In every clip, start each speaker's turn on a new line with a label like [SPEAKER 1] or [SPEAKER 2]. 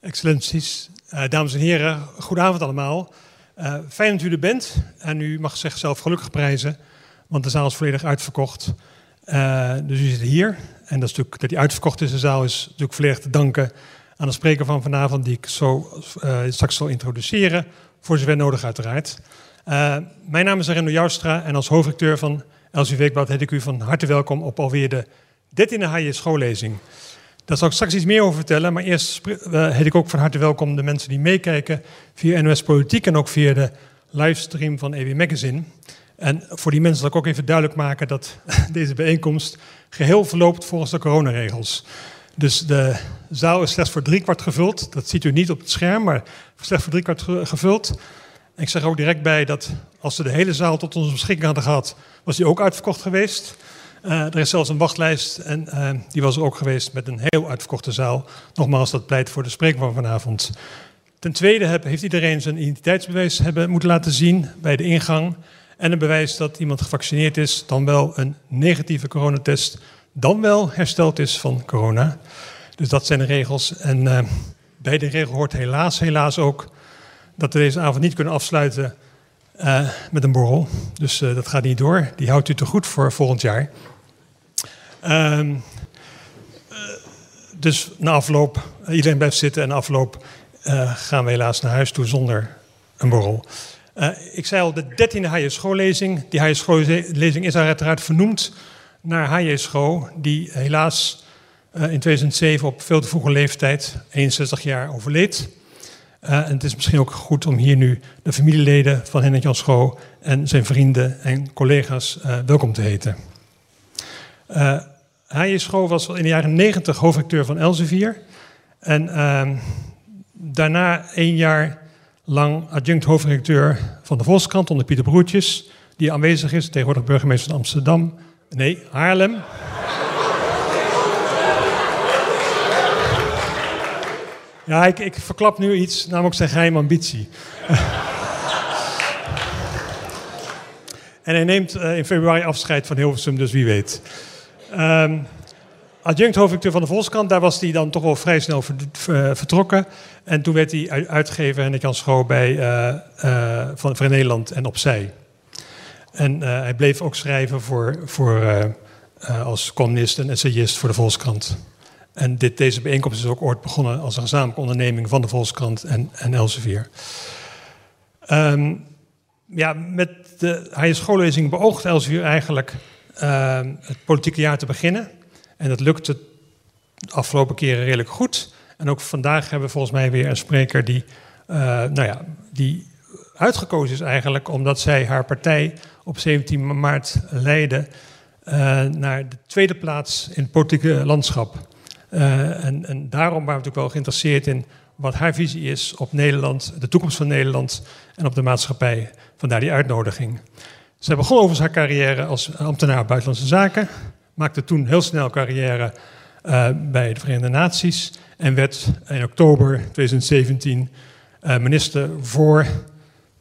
[SPEAKER 1] Excellenties, uh, dames en heren, goedenavond allemaal. Uh, fijn dat u er bent en u mag zichzelf gelukkig prijzen, want de zaal is volledig uitverkocht. Uh, dus u zit hier en dat, is natuurlijk, dat die uitverkocht is, de zaal is natuurlijk volledig te danken aan de spreker van vanavond, die ik zo straks zal introduceren, voor zover nodig uiteraard. mijn naam is Arendo Joustra en als hoofdrecteur van LC Weekblad heet ik u van harte welkom op alweer de 13e HJ schoollezing. Daar zal ik straks iets meer over vertellen. Maar eerst uh, heet ik ook van harte welkom de mensen die meekijken via NOS Politiek en ook via de livestream van EW Magazine. En voor die mensen zal ik ook even duidelijk maken dat deze bijeenkomst geheel verloopt volgens de coronaregels. Dus de zaal is slechts voor driekwart gevuld. Dat ziet u niet op het scherm, maar slechts voor driekwart gevuld. En ik zeg ook direct bij dat als we de hele zaal tot onze beschikking hadden gehad, was die ook uitverkocht geweest. Uh, er is zelfs een wachtlijst en uh, die was er ook geweest met een heel uitverkochte zaal. Nogmaals, dat pleit voor de spreker van vanavond. Ten tweede heeft iedereen zijn identiteitsbewijs hebben moeten laten zien bij de ingang. En een bewijs dat iemand gevaccineerd is, dan wel een negatieve coronatest, dan wel hersteld is van corona. Dus dat zijn de regels. En uh, bij de regel hoort helaas, helaas ook dat we deze avond niet kunnen afsluiten met een borrel. Dus dat gaat niet door. Die houdt u te goed voor volgend jaar. Um, dus na afloop, iedereen blijft zitten en na afloop gaan we helaas naar huis toe zonder een borrel. Ik zei al, de dertiende HJ schoollezing. Die HJ schoollezing is uiteraard vernoemd naar HJ Schoo, die helaas in 2007 op veel te vroege leeftijd, 61 jaar, overleed. En het is misschien ook goed om hier nu de familieleden van Henrik Jan Schoo en zijn vrienden en collega's welkom te heten. Uh, H.J. Schoo was in de jaren 90 hoofdrecteur van Elsevier. En uh, daarna één jaar lang adjunct hoofdredacteur van de Volkskrant onder Pieter Broertjes. Die aanwezig is, tegenwoordig burgemeester van Amsterdam. Nee, Haarlem. Ja, ik, ik verklap nu iets, namelijk zijn geheime ambitie. en hij neemt uh, in februari afscheid van Hilversum, dus wie weet. Um, adjunct hoofdredacteur van de Volkskrant, daar was hij dan toch wel vrij snel vertrokken. En toen werd hij uitgever en ik Jan Schoo bij uh, uh, van, Nederland en Opzij. En hij bleef ook schrijven voor, voor, als columnist en essayist voor de Volkskrant. En dit, deze bijeenkomst is ook ooit begonnen als een gezamenlijke onderneming van de Volkskrant en, en Elsevier. Um, ja, met de Haaien schoollezing beoogt Elsevier eigenlijk uh, het politieke jaar te beginnen. En dat lukte de afgelopen keren redelijk goed. En ook vandaag hebben we volgens mij weer een spreker die, uh, nou ja, die uitgekozen is eigenlijk omdat zij haar partij op 17 maart leidde uh, naar de tweede plaats in het politieke landschap. Uh, en, en, daarom waren we natuurlijk wel geïnteresseerd in wat haar visie is op Nederland, de toekomst van Nederland en op de maatschappij. Vandaar die uitnodiging. Zij begon overigens haar carrière als ambtenaar buitenlandse zaken, maakte toen heel snel carrière uh, bij de Verenigde Naties en werd in oktober 2017 uh, minister voor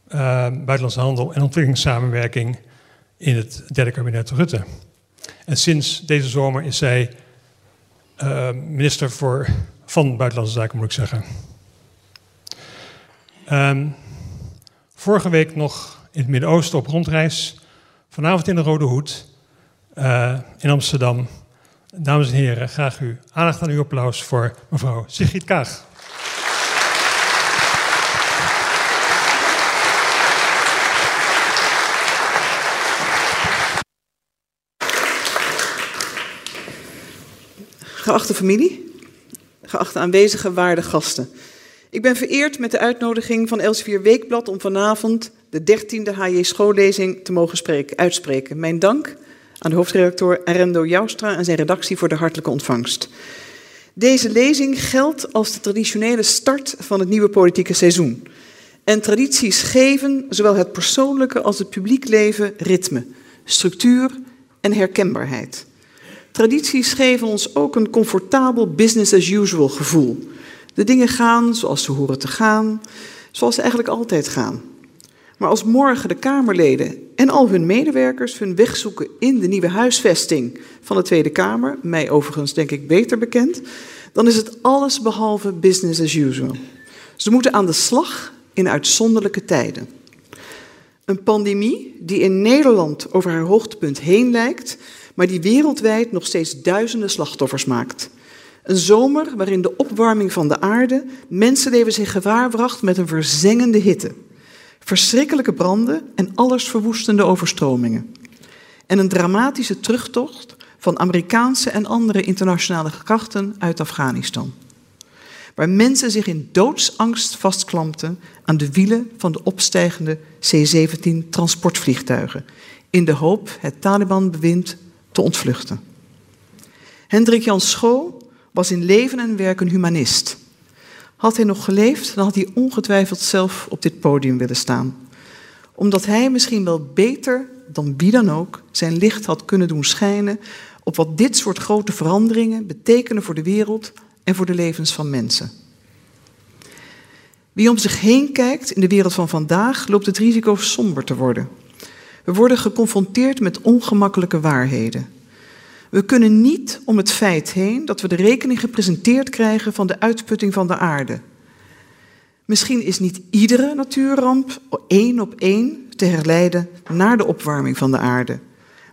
[SPEAKER 1] buitenlandse handel en ontwikkelingssamenwerking in het derde kabinet Rutte. En sinds deze zomer is zij minister voor, van buitenlandse zaken, moet ik zeggen. Um, vorige week nog in het Midden-Oosten op rondreis. Vanavond in de Rode Hoed uh, in Amsterdam. Dames en heren, graag u aandacht aan uw applaus voor mevrouw Sigrid Kaag.
[SPEAKER 2] Geachte familie, geachte aanwezige waarde gasten. Ik ben vereerd met de uitnodiging van Elsevier Weekblad om vanavond de 13e HJ schoollezing te mogen spreken, uitspreken. Mijn dank aan de hoofdredacteur Arendo Joustra en zijn redactie voor de hartelijke ontvangst. Deze lezing geldt als de traditionele start van het nieuwe politieke seizoen. En tradities geven zowel het persoonlijke als het publiek leven ritme, structuur en herkenbaarheid. Tradities geven ons ook een comfortabel business as usual gevoel. De dingen gaan zoals ze horen te gaan, zoals ze eigenlijk altijd gaan. Maar als morgen de Kamerleden en al hun medewerkers hun weg zoeken in de nieuwe huisvesting van de Tweede Kamer, mij overigens denk ik beter bekend, dan is het alles behalve business as usual. Ze moeten aan de slag in uitzonderlijke tijden. Een pandemie die in Nederland over haar hoogtepunt heen lijkt, maar die wereldwijd nog steeds duizenden slachtoffers maakt. Een zomer waarin de opwarming van de aarde mensenlevens in gevaar bracht met een verzengende hitte. Verschrikkelijke branden en allesverwoestende overstromingen. En een dramatische terugtocht van Amerikaanse en andere internationale krachten uit Afghanistan. Waar mensen zich in doodsangst vastklampten aan de wielen van de opstijgende C-17 transportvliegtuigen, in de hoop het Taliban-bewind te ontvluchten. Hendrik Jan Schoo was in leven en werk een humanist. Had hij nog geleefd, dan had hij ongetwijfeld zelf op dit podium willen staan. Omdat hij misschien wel beter dan wie dan ook zijn licht had kunnen doen schijnen op wat dit soort grote veranderingen betekenen voor de wereld en voor de levens van mensen. Wie om zich heen kijkt in de wereld van vandaag, loopt het risico somber te worden. We worden geconfronteerd met ongemakkelijke waarheden. We kunnen niet om het feit heen dat we de rekening gepresenteerd krijgen van de uitputting van de aarde. Misschien is niet iedere natuurramp één op één te herleiden naar de opwarming van de aarde,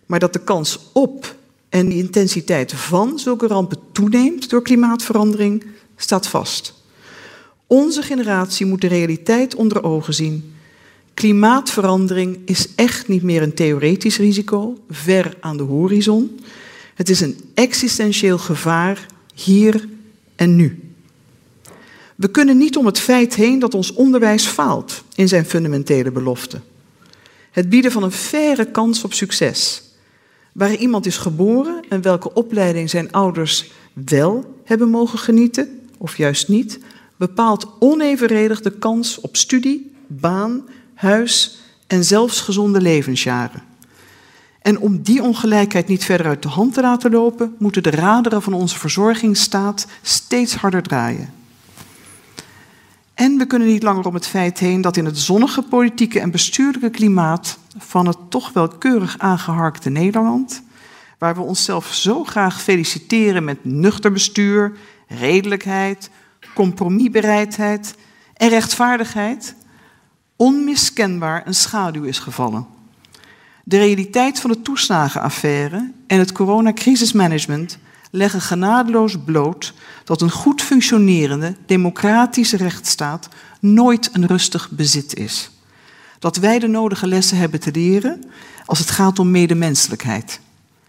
[SPEAKER 2] maar dat de kans op en de intensiteit van zulke rampen toeneemt door klimaatverandering, staat vast. Onze generatie moet de realiteit onder ogen zien. Klimaatverandering is echt niet meer een theoretisch risico, ver aan de horizon. Het is een existentieel gevaar hier en nu. We kunnen niet om het feit heen dat ons onderwijs faalt in zijn fundamentele belofte. Het bieden van een faire kans op succes. Waar iemand is geboren en welke opleiding zijn ouders wel hebben mogen genieten, of juist niet, bepaalt onevenredig de kans op studie, baan, huis en zelfs gezonde levensjaren. En om die ongelijkheid niet verder uit de hand te laten lopen, moeten de raderen van onze verzorgingsstaat steeds harder draaien. En we kunnen niet langer om het feit heen dat in het zonnige politieke en bestuurlijke klimaat van het toch wel keurig aangeharkte Nederland, waar we onszelf zo graag feliciteren met nuchter bestuur, redelijkheid, compromisbereidheid en rechtvaardigheid, onmiskenbaar een schaduw is gevallen. De realiteit van de toeslagenaffaire en het coronacrisismanagement leggen genadeloos bloot dat een goed functionerende democratische rechtsstaat nooit een rustig bezit is. Dat wij de nodige lessen hebben te leren als het gaat om medemenselijkheid,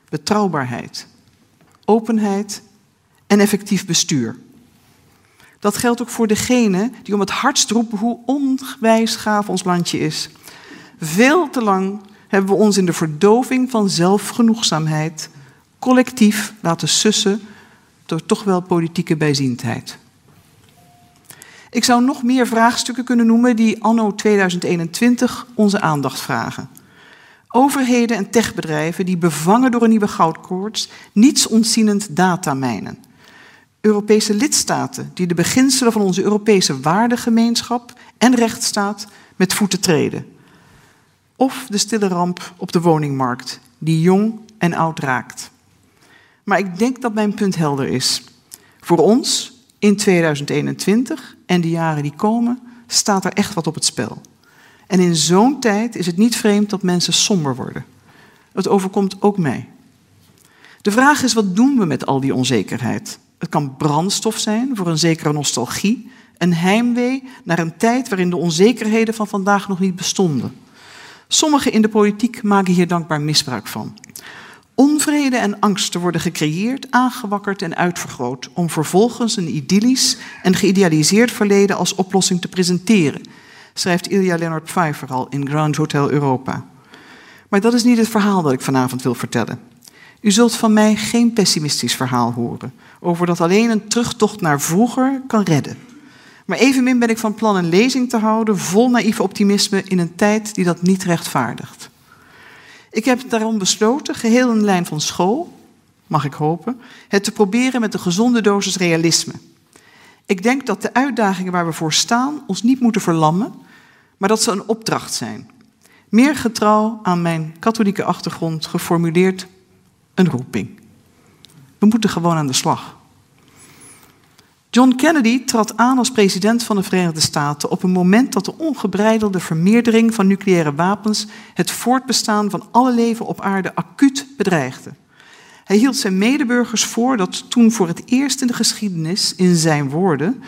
[SPEAKER 2] betrouwbaarheid, openheid en effectief bestuur. Dat geldt ook voor degene die om het hardst roepen hoe onwijs gaaf ons landje is. Veel te lang hebben we ons in de verdoving van zelfgenoegzaamheid collectief laten sussen door toch wel politieke bijziendheid. Ik zou nog meer vraagstukken kunnen noemen die anno 2021 onze aandacht vragen. Overheden en techbedrijven die bevangen door een nieuwe goudkoorts niets ontzienend data mijnen. Europese lidstaten die de beginselen van onze Europese waardegemeenschap en rechtsstaat met voeten treden. Of de stille ramp op de woningmarkt, die jong en oud raakt. Maar ik denk dat mijn punt helder is. Voor ons in 2021 en de jaren die komen staat er echt wat op het spel. En in zo'n tijd is het niet vreemd dat mensen somber worden. Het overkomt ook mij. De vraag is, wat doen we met al die onzekerheid? Het kan brandstof zijn voor een zekere nostalgie, een heimwee naar een tijd waarin de onzekerheden van vandaag nog niet bestonden. Sommigen in de politiek maken hier dankbaar misbruik van. Onvrede en angsten worden gecreëerd, aangewakkerd en uitvergroot om vervolgens een idyllisch en geïdealiseerd verleden als oplossing te presenteren, schrijft Ilja Leonard Pfeiffer al in Grand Hotel Europa. Maar dat is niet het verhaal dat ik vanavond wil vertellen. U zult van mij geen pessimistisch verhaal horen over dat alleen een terugtocht naar vroeger kan redden. Maar evenmin ben ik van plan een lezing te houden vol naïeve optimisme in een tijd die dat niet rechtvaardigt. Ik heb daarom besloten, geheel in lijn van school, mag ik hopen, het te proberen met een gezonde dosis realisme. Ik denk dat de uitdagingen waar we voor staan ons niet moeten verlammen, maar dat ze een opdracht zijn. Meer getrouw aan mijn katholieke achtergrond geformuleerd een roeping. We moeten gewoon aan de slag. John Kennedy trad aan als president van de Verenigde Staten op een moment dat de ongebreidelde vermeerdering van nucleaire wapens het voortbestaan van alle leven op aarde acuut bedreigde. Hij hield zijn medeburgers voor dat toen voor het eerst in de geschiedenis, in zijn woorden,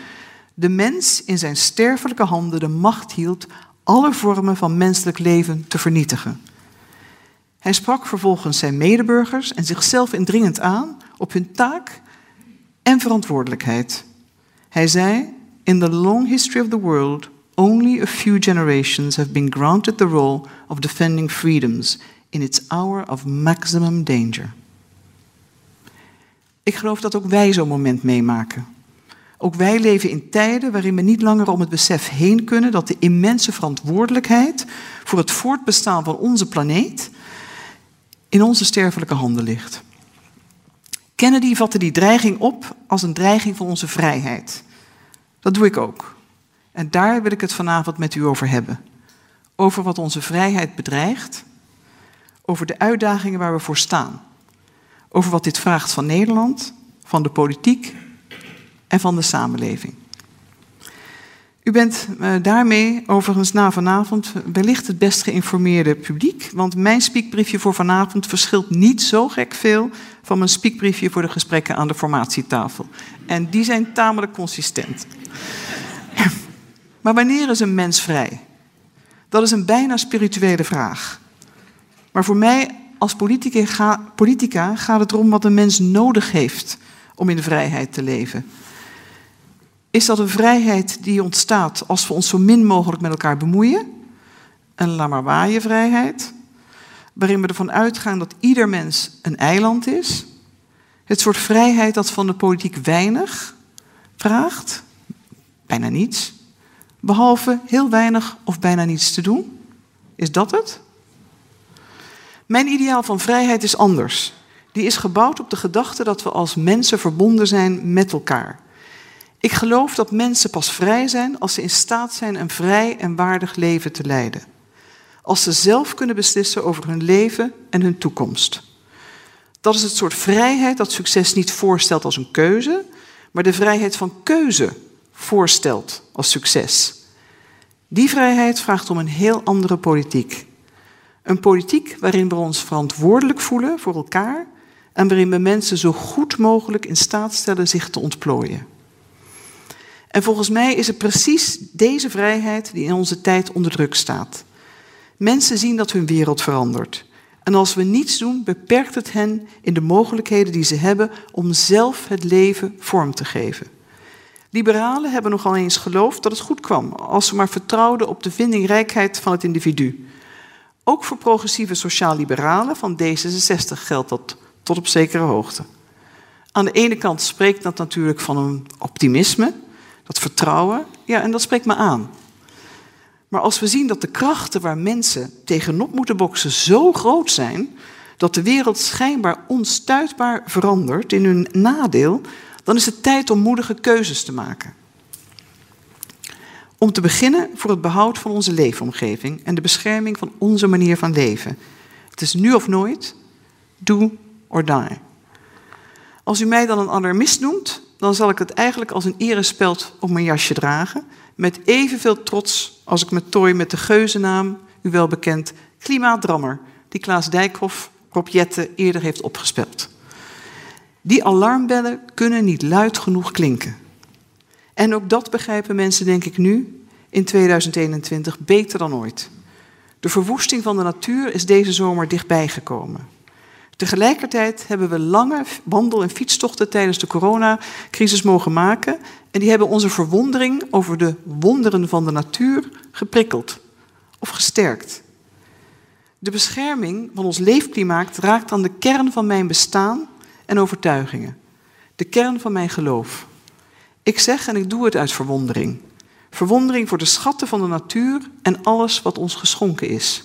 [SPEAKER 2] de mens in zijn sterfelijke handen de macht hield alle vormen van menselijk leven te vernietigen. Hij sprak vervolgens zijn medeburgers en zichzelf indringend aan op hun taak en verantwoordelijkheid. Hij zei: In the long history of the world, only a few generations have been granted the role of defending freedoms in its hour of maximum danger. Ik geloof dat ook wij zo'n moment meemaken. Ook wij leven in tijden waarin we niet langer om het besef heen kunnen dat de immense verantwoordelijkheid voor het voortbestaan van onze planeet in onze sterfelijke handen ligt. Kennedy vatte die dreiging op als een dreiging van onze vrijheid. Dat doe ik ook. En daar wil ik het vanavond met u over hebben. Over wat onze vrijheid bedreigt, over de uitdagingen waar we voor staan, over wat dit vraagt van Nederland, van de politiek en van de samenleving. U bent uh, daarmee overigens na vanavond wellicht het best geïnformeerde publiek, want mijn spiekbriefje voor vanavond verschilt niet zo gek veel van mijn spiekbriefje voor de gesprekken aan de formatietafel. En die zijn tamelijk consistent. Maar wanneer is een mens vrij? Dat is een bijna spirituele vraag. Maar voor mij als politica, gaat het erom wat een mens nodig heeft om in vrijheid te leven. Is dat een vrijheid die ontstaat als we ons zo min mogelijk met elkaar bemoeien? Een lamarwaaien vrijheid, waarin we ervan uitgaan dat ieder mens een eiland is? Het soort vrijheid dat van de politiek weinig vraagt, bijna niets, behalve heel weinig of bijna niets te doen? Is dat het? Mijn ideaal van vrijheid is anders. Die is gebouwd op de gedachte dat we als mensen verbonden zijn met elkaar. Ik geloof dat mensen pas vrij zijn als ze in staat zijn een vrij en waardig leven te leiden. Als ze zelf kunnen beslissen over hun leven en hun toekomst. Dat is het soort vrijheid dat succes niet voorstelt als een keuze, maar de vrijheid van keuze voorstelt als succes. Die vrijheid vraagt om een heel andere politiek. Een politiek waarin we ons verantwoordelijk voelen voor elkaar en waarin we mensen zo goed mogelijk in staat stellen zich te ontplooien. En volgens mij is het precies deze vrijheid die in onze tijd onder druk staat. Mensen zien dat hun wereld verandert. En als we niets doen, beperkt het hen in de mogelijkheden die ze hebben om zelf het leven vorm te geven. Liberalen hebben nogal eens geloofd dat het goed kwam als ze maar vertrouwden op de vindingrijkheid van het individu. Ook voor progressieve sociaal-liberalen van D66 geldt dat tot op zekere hoogte. Aan de ene kant spreekt dat natuurlijk van een optimisme, dat vertrouwen, ja, en dat spreekt me aan. Maar als we zien dat de krachten waar mensen tegenop moeten boksen zo groot zijn, dat de wereld schijnbaar onstuitbaar verandert in hun nadeel, dan is het tijd om moedige keuzes te maken. Om te beginnen voor het behoud van onze leefomgeving en de bescherming van onze manier van leven. Het is nu of nooit, do or die. Als u mij dan een alarmist noemt, dan zal ik het eigenlijk als een erespeld op mijn jasje dragen, met evenveel trots als ik me tooi met de geuzennaam, u wel bekend, Klimaatdrammer, die Klaas Dijkhoff, Rob eerder heeft opgespeld. Die alarmbellen kunnen niet luid genoeg klinken. En ook dat begrijpen mensen, denk ik nu, in 2021, beter dan ooit. De verwoesting van de natuur is deze zomer dichtbij gekomen. Tegelijkertijd hebben we lange wandel- en fietstochten tijdens de coronacrisis mogen maken. En die hebben onze verwondering over de wonderen van de natuur geprikkeld of gesterkt. De bescherming van ons leefklimaat raakt aan de kern van mijn bestaan en overtuigingen. De kern van mijn geloof. Ik zeg en ik doe het uit verwondering. Verwondering voor de schatten van de natuur en alles wat ons geschonken is.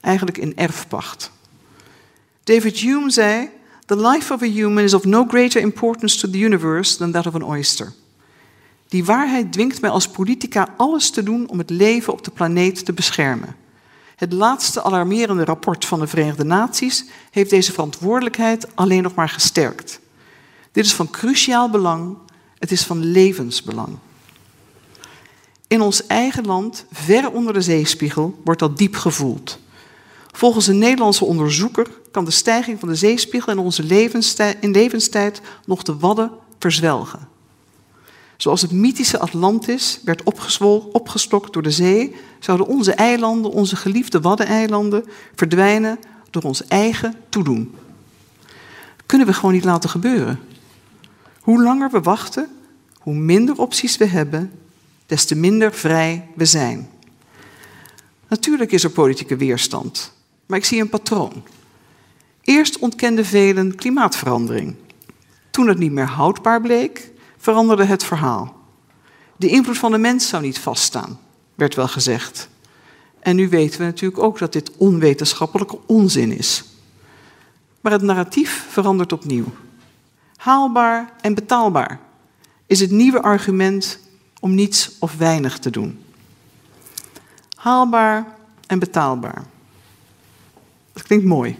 [SPEAKER 2] Eigenlijk in erfpacht. David Hume zei: The life of a human is of no greater importance to the universe than that of an oyster. Die waarheid dwingt mij als politica alles te doen om het leven op de planeet te beschermen. Het laatste alarmerende rapport van de Verenigde Naties heeft deze verantwoordelijkheid alleen nog maar gesterkt. Dit is van cruciaal belang Het is van levensbelang. In ons eigen land, ver onder de zeespiegel, wordt dat diep gevoeld. Volgens een Nederlandse onderzoeker kan de stijging van de zeespiegel in onze levenstijd, in nog de wadden verzwelgen. Zoals het mythische Atlantis werd opgestokt door de zee, zouden onze eilanden, onze geliefde Waddeneilanden, verdwijnen door ons eigen toedoen. Kunnen we gewoon niet laten gebeuren. Hoe langer we wachten, hoe minder opties we hebben, des te minder vrij we zijn. Natuurlijk is er politieke weerstand, maar ik zie een patroon. Eerst ontkenden velen klimaatverandering. Toen het niet meer houdbaar bleek, veranderde het verhaal. De invloed van de mens zou niet vaststaan, werd wel gezegd. En nu weten we natuurlijk ook dat dit onwetenschappelijke onzin is. Maar het narratief verandert opnieuw. Haalbaar en betaalbaar is het nieuwe argument om niets of weinig te doen. Haalbaar en betaalbaar. Dat klinkt mooi.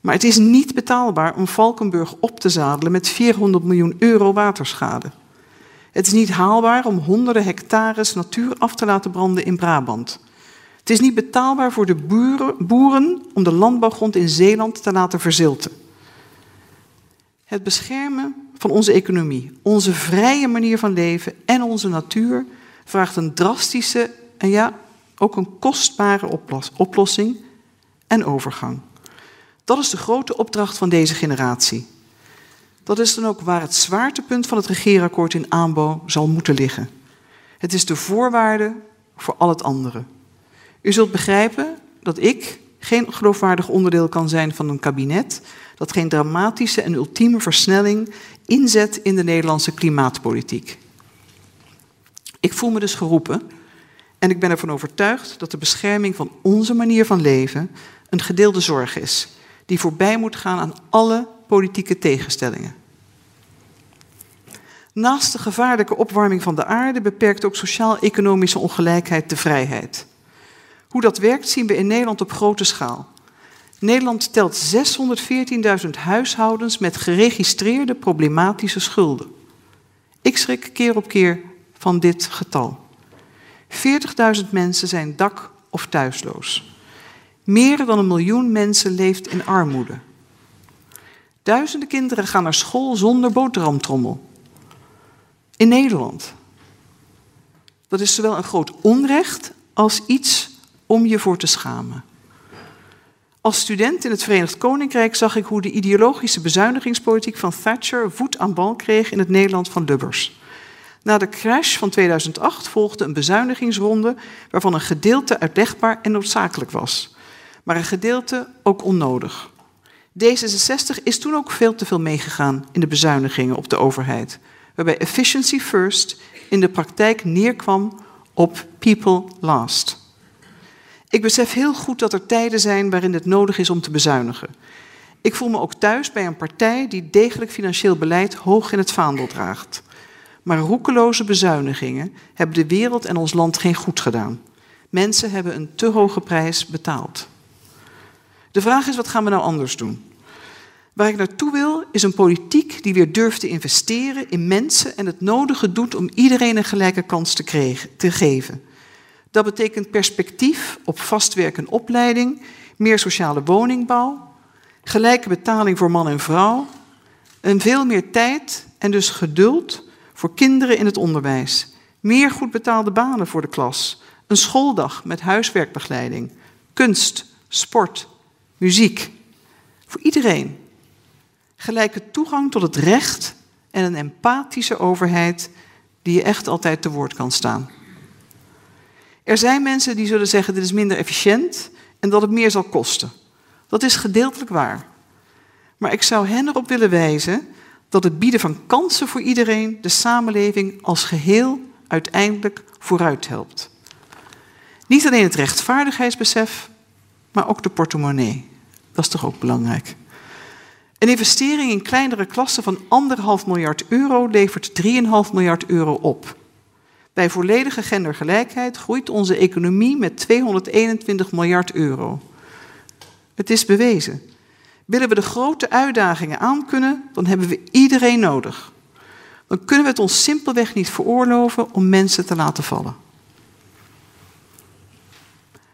[SPEAKER 2] Maar het is niet betaalbaar om Valkenburg op te zadelen met 400 miljoen euro waterschade. Het is niet haalbaar om honderden hectares natuur af te laten branden in Brabant. Het is niet betaalbaar voor de boeren, boeren om de landbouwgrond in Zeeland te laten verzilten. Het beschermen van onze economie, onze vrije manier van leven en onze natuur vraagt een drastische en ja, ook een kostbare oplossing en overgang. Dat is de grote opdracht van deze generatie. Dat is dan ook waar het zwaartepunt van het regeerakkoord in aanbouw zal moeten liggen. Het is de voorwaarde voor al het andere. U zult begrijpen dat ik geen geloofwaardig onderdeel kan zijn van een kabinet dat geen dramatische en ultieme versnelling inzet in de Nederlandse klimaatpolitiek. Ik voel me dus geroepen en ik ben ervan overtuigd dat de bescherming van onze manier van leven een gedeelde zorg is, die voorbij moet gaan aan alle politieke tegenstellingen. Naast de gevaarlijke opwarming van de aarde beperkt ook sociaal-economische ongelijkheid de vrijheid. Hoe dat werkt zien we in Nederland op grote schaal. Nederland telt 614.000 huishoudens met geregistreerde problematische schulden. Ik schrik keer op keer van dit getal. 40.000 mensen zijn dak- of thuisloos. Meer dan een miljoen mensen leeft in armoede. Duizenden kinderen gaan naar school zonder boterhamtrommel. In Nederland. Dat is zowel een groot onrecht als iets om je voor te schamen. Als student in het Verenigd Koninkrijk zag ik hoe de ideologische bezuinigingspolitiek van Thatcher voet aan bal kreeg in het Nederland van Lubbers. Na de crash van 2008 volgde een bezuinigingsronde waarvan een gedeelte uitlegbaar en noodzakelijk was, maar een gedeelte ook onnodig. D66 is toen ook veel te veel meegegaan in de bezuinigingen op de overheid, waarbij efficiency first in de praktijk neerkwam op people last. Ik besef heel goed dat er tijden zijn waarin het nodig is om te bezuinigen. Ik voel me ook thuis bij een partij die degelijk financieel beleid hoog in het vaandel draagt. Maar roekeloze bezuinigingen hebben de wereld en ons land geen goed gedaan. Mensen hebben een te hoge prijs betaald. De vraag is, wat gaan we nou anders doen? Waar ik naartoe wil, is een politiek die weer durft te investeren in mensen en het nodige doet om iedereen een gelijke kans te, te geven. Dat betekent perspectief op vastwerk en opleiding, meer sociale woningbouw, gelijke betaling voor man en vrouw, en veel meer tijd en dus geduld voor kinderen in het onderwijs, meer goed betaalde banen voor de klas, een schooldag met huiswerkbegeleiding, kunst, sport, muziek. Voor iedereen. Gelijke toegang tot het recht en een empathische overheid die je echt altijd te woord kan staan. Er zijn mensen die zullen zeggen dit is minder efficiënt en dat het meer zal kosten. Dat is gedeeltelijk waar. Maar ik zou hen erop willen wijzen dat het bieden van kansen voor iedereen de samenleving als geheel uiteindelijk vooruit helpt. Niet alleen het rechtvaardigheidsbesef, maar ook de portemonnee. Dat is toch ook belangrijk. Een investering in kleinere klassen van anderhalf miljard euro levert 3,5 miljard euro op. Bij volledige gendergelijkheid groeit onze economie met 221 miljard euro. Het is bewezen. Willen we de grote uitdagingen aankunnen, dan hebben we iedereen nodig. dan kunnen we het ons simpelweg niet veroorloven om mensen te laten vallen.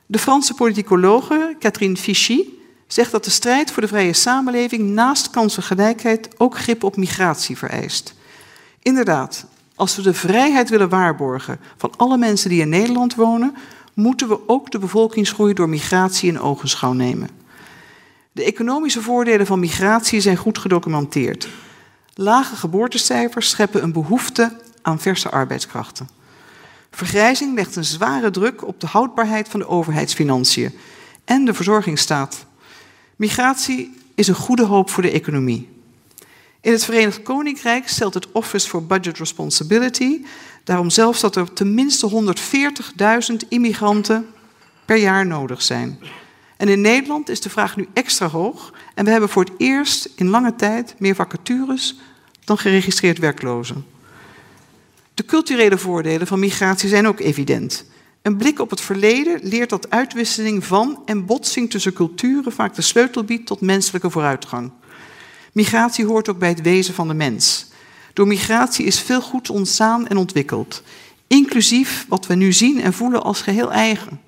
[SPEAKER 2] De Franse politicologe Catherine Fichy zegt dat de strijd voor de vrije samenleving naast kansengelijkheid ook grip op migratie vereist. Inderdaad, als we de vrijheid willen waarborgen van alle mensen die in Nederland wonen, moeten we ook de bevolkingsgroei door migratie in ogenschouw nemen. De economische voordelen van migratie zijn goed gedocumenteerd. Lage geboortecijfers scheppen een behoefte aan verse arbeidskrachten. Vergrijzing legt een zware druk op de houdbaarheid van de overheidsfinanciën en de verzorgingsstaat. Migratie is een goede hoop voor de economie. In het Verenigd Koninkrijk stelt het Office for Budget Responsibility daarom zelfs dat er tenminste 140.000 immigranten per jaar nodig zijn. En in Nederland is de vraag nu extra hoog en we hebben voor het eerst in lange tijd meer vacatures dan geregistreerd werklozen. De culturele voordelen van migratie zijn ook evident. Een blik op het verleden leert dat uitwisseling van en botsing tussen culturen vaak de sleutel biedt tot menselijke vooruitgang. Migratie hoort ook bij het wezen van de mens. Door migratie is veel goed ontstaan en ontwikkeld, inclusief wat we nu zien en voelen als geheel eigen.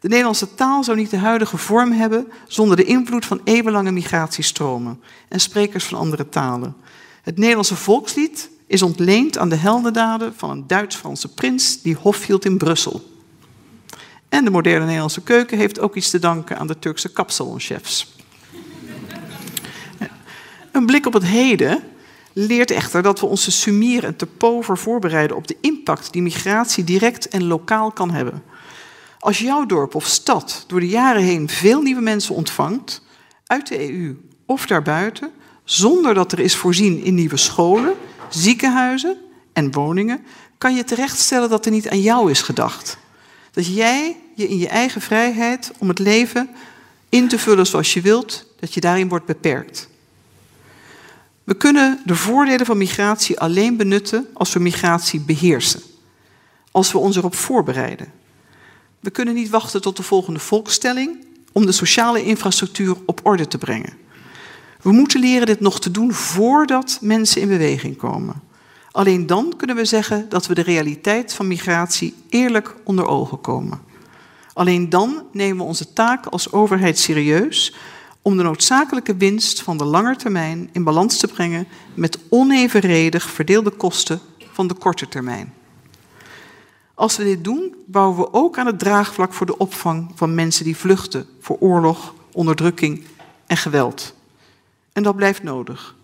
[SPEAKER 2] De Nederlandse taal zou niet de huidige vorm hebben zonder de invloed van eeuwenlange migratiestromen en sprekers van andere talen. Het Nederlandse volkslied is ontleend aan de heldendaden van een Duits-Franse prins die hof hield in Brussel. En de moderne Nederlandse keuken heeft ook iets te danken aan de Turkse kapsalonchefs. Een blik op het heden leert echter dat we ons te en te pover voorbereiden op de impact die migratie direct en lokaal kan hebben. Als jouw dorp of stad door de jaren heen veel nieuwe mensen ontvangt, uit de EU of daarbuiten, zonder dat er is voorzien in nieuwe scholen, ziekenhuizen en woningen, kan je terechtstellen dat er niet aan jou is gedacht. Dat jij je in je eigen vrijheid om het leven in te vullen zoals je wilt, dat je daarin wordt beperkt. We kunnen de voordelen van migratie alleen benutten als we migratie beheersen. Als we ons erop voorbereiden. We kunnen niet wachten tot de volgende volkstelling om de sociale infrastructuur op orde te brengen. We moeten leren dit nog te doen voordat mensen in beweging komen. Alleen dan kunnen we zeggen dat we de realiteit van migratie eerlijk onder ogen komen. Alleen dan nemen we onze taak als overheid serieus om de noodzakelijke winst van de lange termijn in balans te brengen met onevenredig verdeelde kosten van de korte termijn. Als we dit doen, bouwen we ook aan het draagvlak voor de opvang van mensen die vluchten voor oorlog, onderdrukking en geweld. En dat blijft nodig.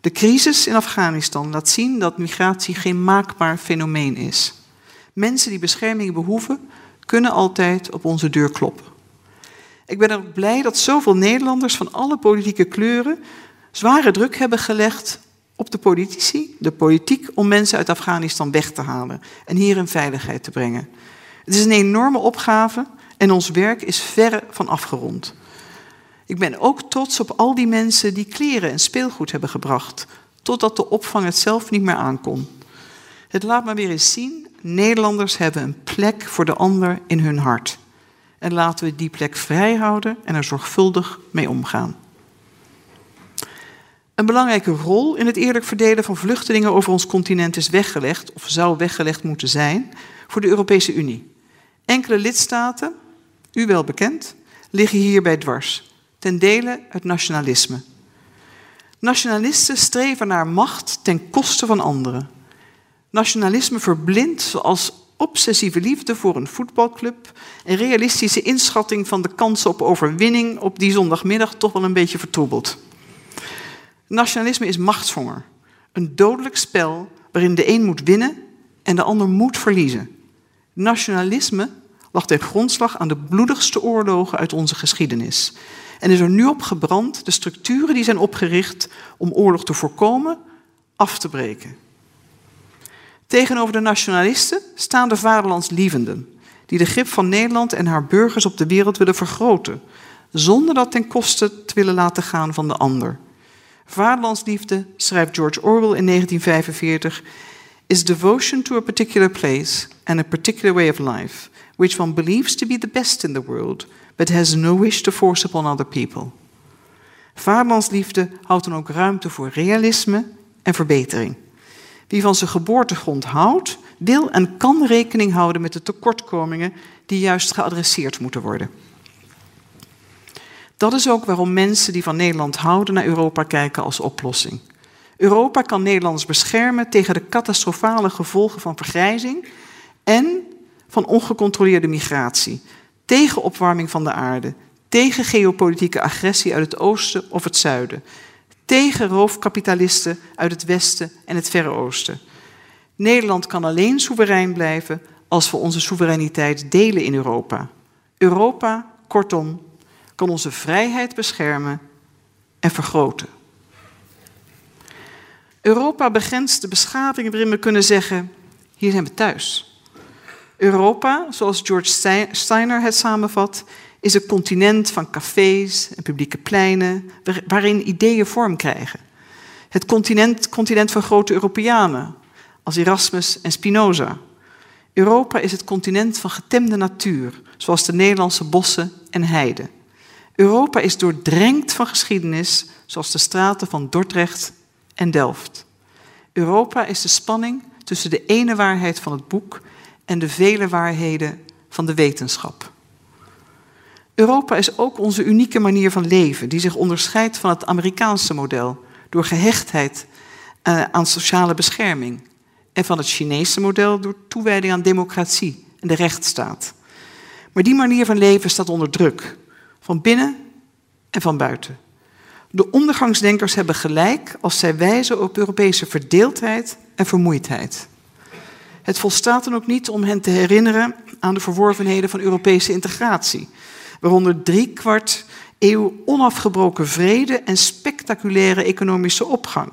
[SPEAKER 2] De crisis in Afghanistan laat zien dat migratie geen maakbaar fenomeen is. Mensen die bescherming behoeven, kunnen altijd op onze deur kloppen. Ik ben ook blij dat zoveel Nederlanders van alle politieke kleuren zware druk hebben gelegd op de politici, de politiek, om mensen uit Afghanistan weg te halen en hier in veiligheid te brengen. Het is een enorme opgave en ons werk is verre van afgerond. Ik ben ook trots op al die mensen die kleren en speelgoed hebben gebracht, totdat de opvang het zelf niet meer aankon. Het laat me weer eens zien, Nederlanders hebben een plek voor de ander in hun hart. En laten we die plek vrij houden en er zorgvuldig mee omgaan. Een belangrijke rol in het eerlijk verdelen van vluchtelingen over ons continent is weggelegd, of zou weggelegd moeten zijn, voor de Europese Unie. Enkele lidstaten, u wel bekend, liggen hierbij dwars, ten dele het nationalisme. Nationalisten streven naar macht ten koste van anderen. Nationalisme verblindt zoals obsessieve liefde voor een voetbalclub, een realistische inschatting van de kansen op overwinning op die zondagmiddag toch wel een beetje vertroebeld. Nationalisme is machtshonger, een dodelijk spel waarin de een moet winnen en de ander moet verliezen. Nationalisme lag ten grondslag aan de bloedigste oorlogen uit onze geschiedenis en is er nu op gebrand de structuren die zijn opgericht om oorlog te voorkomen af te breken. Tegenover de nationalisten staan de vaderlandslievenden, die de grip van Nederland en haar burgers op de wereld willen vergroten, zonder dat ten koste te willen laten gaan van de ander. Vaderlandsliefde, schrijft George Orwell in 1945, is devotion to a particular place and a particular way of life, which one believes to be the best in the world, but has no wish to force upon other people. Vaderlandsliefde houdt dan ook ruimte voor realisme en verbetering. Wie van zijn geboortegrond houdt, wil en kan rekening houden met de tekortkomingen die juist geadresseerd moeten worden. Dat is ook waarom mensen die van Nederland houden naar Europa kijken als oplossing. Europa kan Nederlanders beschermen tegen de catastrofale gevolgen van vergrijzing en van ongecontroleerde migratie, tegen opwarming van de aarde, tegen geopolitieke agressie uit het oosten of het zuiden, tegen roofkapitalisten uit het westen en het verre oosten. Nederland kan alleen soeverein blijven als we onze soevereiniteit delen in Europa. Europa, kortom, kan onze vrijheid beschermen en vergroten. Europa begrenst de beschaving waarin we kunnen zeggen: hier zijn we thuis. Europa, zoals George Steiner het samenvat, is een continent van cafés en publieke pleinen waarin ideeën vorm krijgen. Het continent, continent van grote Europeanen, als Erasmus en Spinoza. Europa is het continent van getemde natuur, zoals de Nederlandse bossen en heiden. Europa is doordrenkt van geschiedenis, zoals de straten van Dordrecht en Delft. Europa is de spanning tussen de ene waarheid van het boek en de vele waarheden van de wetenschap. Europa is ook onze unieke manier van leven, die zich onderscheidt van het Amerikaanse model door gehechtheid eh, aan sociale bescherming en van het Chinese model door toewijding aan democratie en de rechtsstaat. Maar die manier van leven staat onder druk, van binnen en van buiten. De ondergangsdenkers hebben gelijk als zij wijzen op Europese verdeeldheid en vermoeidheid. Het volstaat dan ook niet om hen te herinneren aan de verworvenheden van Europese integratie, waaronder driekwart eeuw onafgebroken vrede en spectaculaire economische opgang.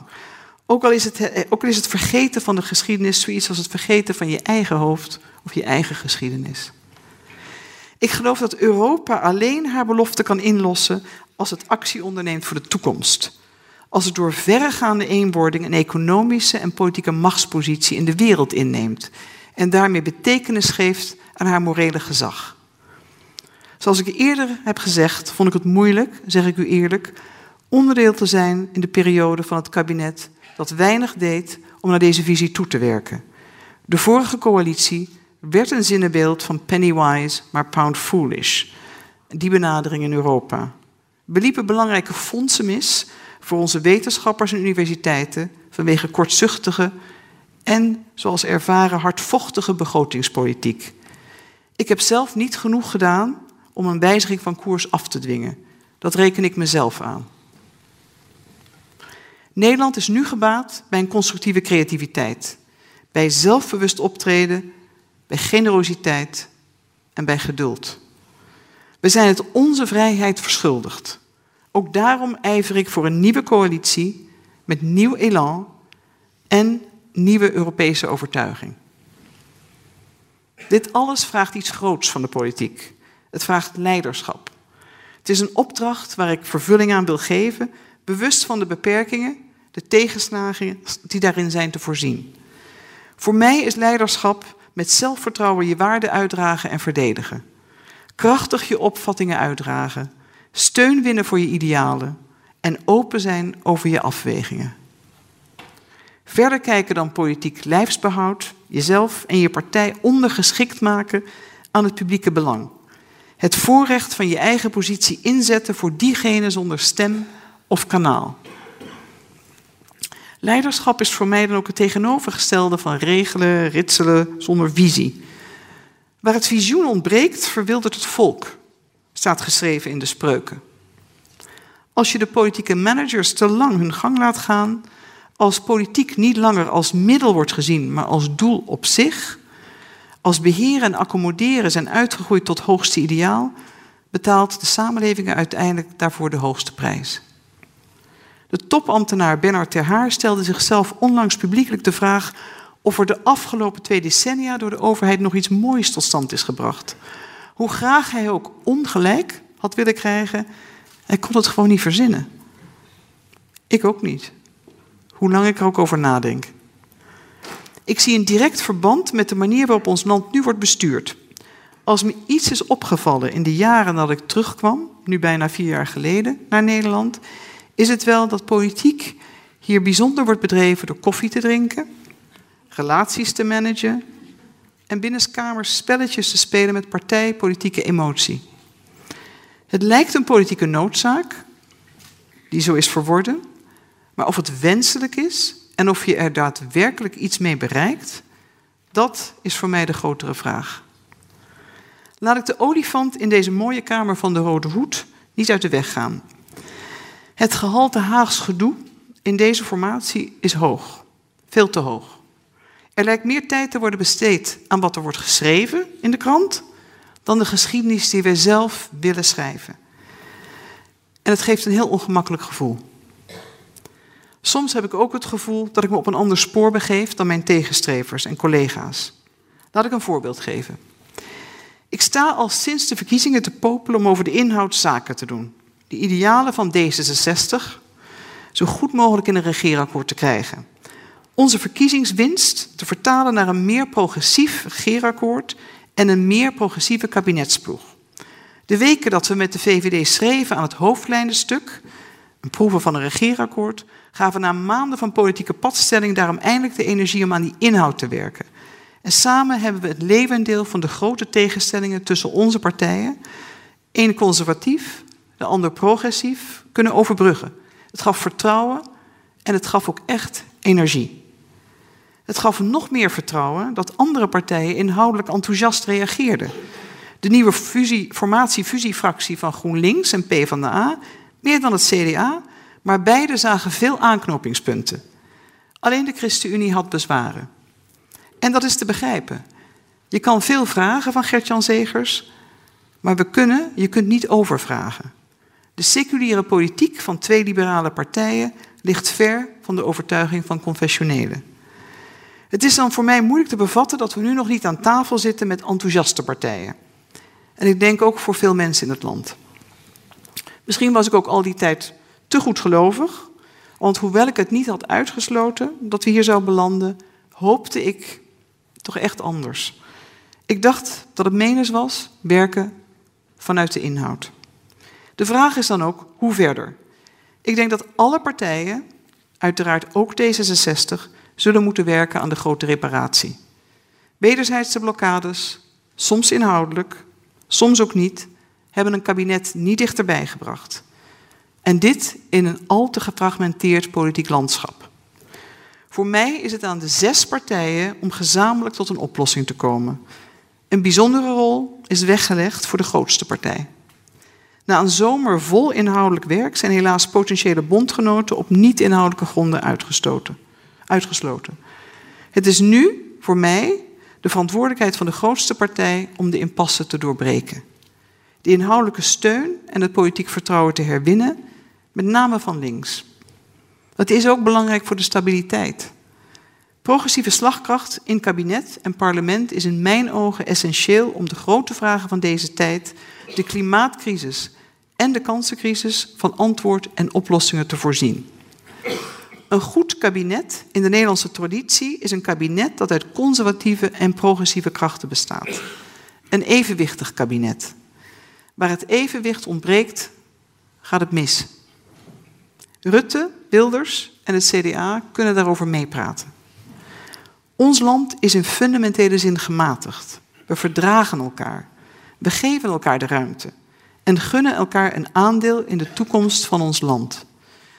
[SPEAKER 2] Ook al, is het, eh, ook al is het vergeten van de geschiedenis zoiets als het vergeten van je eigen hoofd of je eigen geschiedenis. Ik geloof dat Europa alleen haar belofte kan inlossen als het actie onderneemt voor de toekomst. Als het door verregaande eenwording een economische en politieke machtspositie in de wereld inneemt en daarmee betekenis geeft aan haar morele gezag. Zoals ik eerder heb gezegd, vond ik het moeilijk, zeg ik u eerlijk, onderdeel te zijn in de periode van het kabinet dat weinig deed om naar deze visie toe te werken. De vorige coalitie werd een zinnenbeeld van penny wise, maar pound foolish. Die benadering in Europa. We liepen belangrijke fondsen mis voor onze wetenschappers en universiteiten vanwege kortzuchtige en, zoals ervaren, hardvochtige begrotingspolitiek. Ik heb zelf niet genoeg gedaan om een wijziging van koers af te dwingen. Dat reken ik mezelf aan. Nederland is nu gebaat bij een constructieve creativiteit, bij zelfbewust optreden, bij generositeit en bij geduld. We zijn het onze vrijheid verschuldigd. Ook daarom ijver ik voor een nieuwe coalitie met nieuw elan en nieuwe Europese overtuiging. Dit alles vraagt iets groots van de politiek. Het vraagt leiderschap. Het is een opdracht waar ik vervulling aan wil geven, bewust van de beperkingen, de tegenslagen die daarin zijn te voorzien. Voor mij is leiderschap met zelfvertrouwen je waarden uitdragen en verdedigen. Krachtig je opvattingen uitdragen, steun winnen voor je idealen en open zijn over je afwegingen. Verder kijken dan politiek lijfsbehoud, jezelf en je partij ondergeschikt maken aan het publieke belang. Het voorrecht van je eigen positie inzetten voor diegene zonder stem of kanaal. Leiderschap is voor mij dan ook het tegenovergestelde van regelen, ritselen zonder visie. Waar het visioen ontbreekt, verwildert het volk, staat geschreven in de spreuken. Als je de politieke managers te lang hun gang laat gaan, als politiek niet langer als middel wordt gezien, maar als doel op zich, als beheren en accommoderen zijn uitgegroeid tot hoogste ideaal, betaalt de samenleving uiteindelijk daarvoor de hoogste prijs. De topambtenaar Bernard Terhaar stelde zichzelf onlangs publiekelijk de vraag of er de afgelopen twee decennia door de overheid nog iets moois tot stand is gebracht. Hoe graag hij ook ongelijk had willen krijgen, hij kon het gewoon niet verzinnen. Ik ook niet. Hoe lang ik er ook over nadenk. Ik zie een direct verband met de manier waarop ons land nu wordt bestuurd. Als me iets is opgevallen in de jaren dat ik terugkwam, nu bijna vier jaar geleden, naar Nederland, is het wel dat politiek hier bijzonder wordt bedreven door koffie te drinken, relaties te managen en binnenskamers spelletjes te spelen met partijpolitieke emotie. Het lijkt een politieke noodzaak, die zo is verworden, maar of het wenselijk is en of je er daadwerkelijk iets mee bereikt, dat is voor mij de grotere vraag. Laat ik de olifant in deze mooie kamer van de Rode Hoed niet uit de weg gaan. Het gehalte Haags gedoe in deze formatie is hoog, veel te hoog. Er lijkt meer tijd te worden besteed aan wat er wordt geschreven in de krant dan de geschiedenis die wij zelf willen schrijven. En het geeft een heel ongemakkelijk gevoel. Soms heb ik ook het gevoel dat ik me op een ander spoor begeef dan mijn tegenstrevers en collega's. Laat ik een voorbeeld geven. Ik sta al sinds de verkiezingen te popelen om over de inhoud zaken te doen. De idealen van D66 zo goed mogelijk in een regeerakkoord te krijgen. Onze verkiezingswinst te vertalen naar een meer progressief regeerakkoord en een meer progressieve kabinetsploeg. De weken dat we met de VVD schreven aan het hoofdlijnenstuk, een proeven van een regeerakkoord, gaven na maanden van politieke padstelling daarom eindelijk de energie om aan die inhoud te werken. En samen hebben we het levendeel van de grote tegenstellingen tussen onze partijen, één conservatief, de ander progressief, kunnen overbruggen. Het gaf vertrouwen en het gaf ook echt energie. Het gaf nog meer vertrouwen dat andere partijen inhoudelijk enthousiast reageerden. De nieuwe fusie, formatie-fusiefractie van GroenLinks en PvdA, meer dan het CDA, maar beide zagen veel aanknopingspunten. Alleen de ChristenUnie had bezwaren. En dat is te begrijpen. Je kan veel vragen van Gert-Jan Zegers, maar we kunnen, je kunt niet overvragen. De seculiere politiek van twee liberale partijen ligt ver van de overtuiging van confessionelen. Het is dan voor mij moeilijk te bevatten dat we nu nog niet aan tafel zitten met enthousiaste partijen. En ik denk ook voor veel mensen in het land. Misschien was ik ook al die tijd te goed gelovig, want hoewel ik het niet had uitgesloten dat we hier zouden belanden, hoopte ik toch echt anders. Ik dacht dat het menens was werken vanuit de inhoud. De vraag is dan ook hoe verder. Ik denk dat alle partijen, uiteraard ook D66, zullen moeten werken aan de grote reparatie. Wederzijdse blokkades, soms inhoudelijk, soms ook niet, hebben een kabinet niet dichterbij gebracht. En dit in een al te gefragmenteerd politiek landschap. Voor mij is het aan de zes partijen om gezamenlijk tot een oplossing te komen. Een bijzondere rol is weggelegd voor de grootste partij. Na een zomer vol inhoudelijk werk zijn helaas potentiële bondgenoten op niet-inhoudelijke gronden uitgestoten, uitgesloten. Het is nu voor mij de verantwoordelijkheid van de grootste partij om de impasse te doorbreken. De inhoudelijke steun en het politiek vertrouwen te herwinnen, met name van links. Dat is ook belangrijk voor de stabiliteit. Progressieve slagkracht in kabinet en parlement is in mijn ogen essentieel om de grote vragen van deze tijd, de klimaatcrisis en de kansencrisis, van antwoord en oplossingen te voorzien. Een goed kabinet in de Nederlandse traditie is een kabinet dat uit conservatieve en progressieve krachten bestaat. Een evenwichtig kabinet. Waar het evenwicht ontbreekt, gaat het mis. Rutte, Wilders en het CDA kunnen daarover meepraten. Ons land is in fundamentele zin gematigd. We verdragen elkaar. We geven elkaar de ruimte. En gunnen elkaar een aandeel in de toekomst van ons land.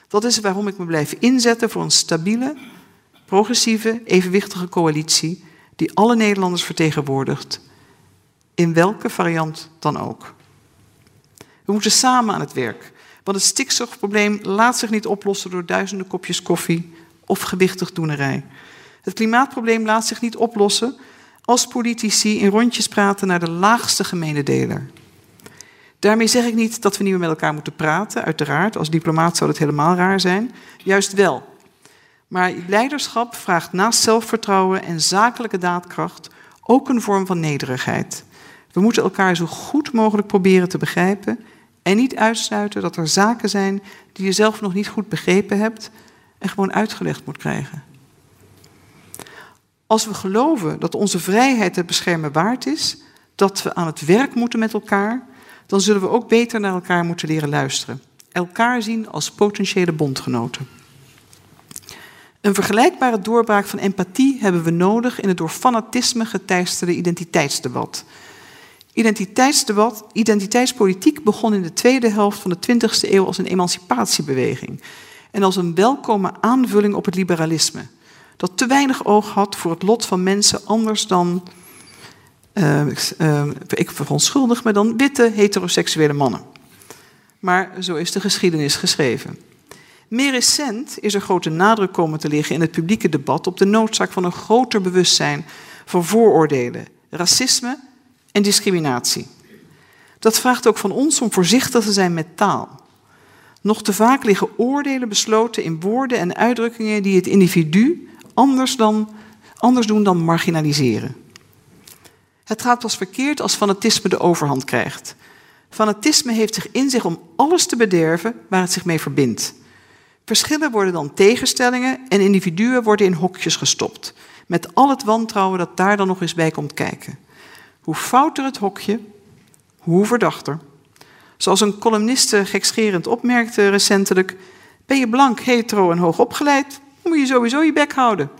[SPEAKER 2] Dat is waarom ik me blijf inzetten voor een stabiele, progressieve, evenwichtige coalitie die alle Nederlanders vertegenwoordigt, in welke variant dan ook. We moeten samen aan het werk, want het stikstofprobleem laat zich niet oplossen door duizenden kopjes koffie of gewichtig doenerij. Het klimaatprobleem laat zich niet oplossen als politici in rondjes praten naar de laagste gemene deler. Daarmee zeg ik niet dat we niet meer met elkaar moeten praten, uiteraard. Als diplomaat zou dat helemaal raar zijn. Juist wel. Maar leiderschap vraagt naast zelfvertrouwen en zakelijke daadkracht ook een vorm van nederigheid. We moeten elkaar zo goed mogelijk proberen te begrijpen en niet uitsluiten dat er zaken zijn die je zelf nog niet goed begrepen hebt en gewoon uitgelegd moet krijgen. Als we geloven dat onze vrijheid het beschermen waard is, dat we aan het werk moeten met elkaar, dan zullen we ook beter naar elkaar moeten leren luisteren. Elkaar zien als potentiële bondgenoten. Een vergelijkbare doorbraak van empathie hebben we nodig in het door fanatisme geteisterde identiteitsdebat. Identiteitsdebat, identiteitspolitiek begon in de tweede helft van de 20e eeuw als een emancipatiebeweging en als een welkome aanvulling op het liberalisme, dat te weinig oog had voor het lot van mensen anders dan, uh, uh, ik verontschuldig me dan, witte heteroseksuele mannen. Maar zo is de geschiedenis geschreven. Meer recent is er grote nadruk komen te liggen in het publieke debat op de noodzaak van een groter bewustzijn van vooroordelen, racisme en discriminatie. Dat vraagt ook van ons om voorzichtig te zijn met taal. Nog te vaak liggen oordelen besloten in woorden en uitdrukkingen die het individu anders, dan, anders doen dan marginaliseren. Het gaat pas verkeerd als fanatisme de overhand krijgt. Fanatisme heeft zich in zich om alles te bederven waar het zich mee verbindt. Verschillen worden dan tegenstellingen en individuen worden in hokjes gestopt. Met al het wantrouwen dat daar dan nog eens bij komt kijken. Hoe fouter het hokje, hoe verdachter. Zoals een columniste gekscherend opmerkte recentelijk: Ben je blank, hetero en hoogopgeleid, moet je sowieso je bek houden.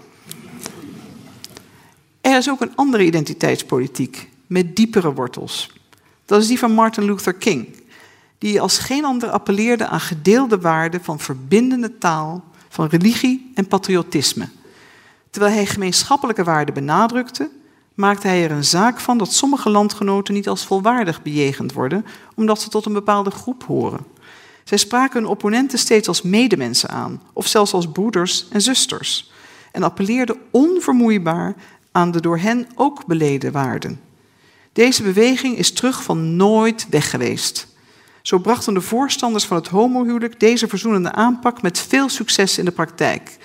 [SPEAKER 2] Er is ook een andere identiteitspolitiek met diepere wortels. Dat is die van Martin Luther King, die als geen ander appelleerde aan gedeelde waarden van verbindende taal, van religie en patriotisme. Terwijl hij gemeenschappelijke waarden benadrukte, maakte hij er een zaak van dat sommige landgenoten niet als volwaardig bejegend worden, omdat ze tot een bepaalde groep horen. Zij spraken hun opponenten steeds als medemensen aan, of zelfs als broeders en zusters, en appelleerden onvermoeibaar aan de door hen ook beleden waarden. Deze beweging is terug van nooit weg geweest. Zo brachten de voorstanders van het homohuwelijk deze verzoenende aanpak met veel succes in de praktijk.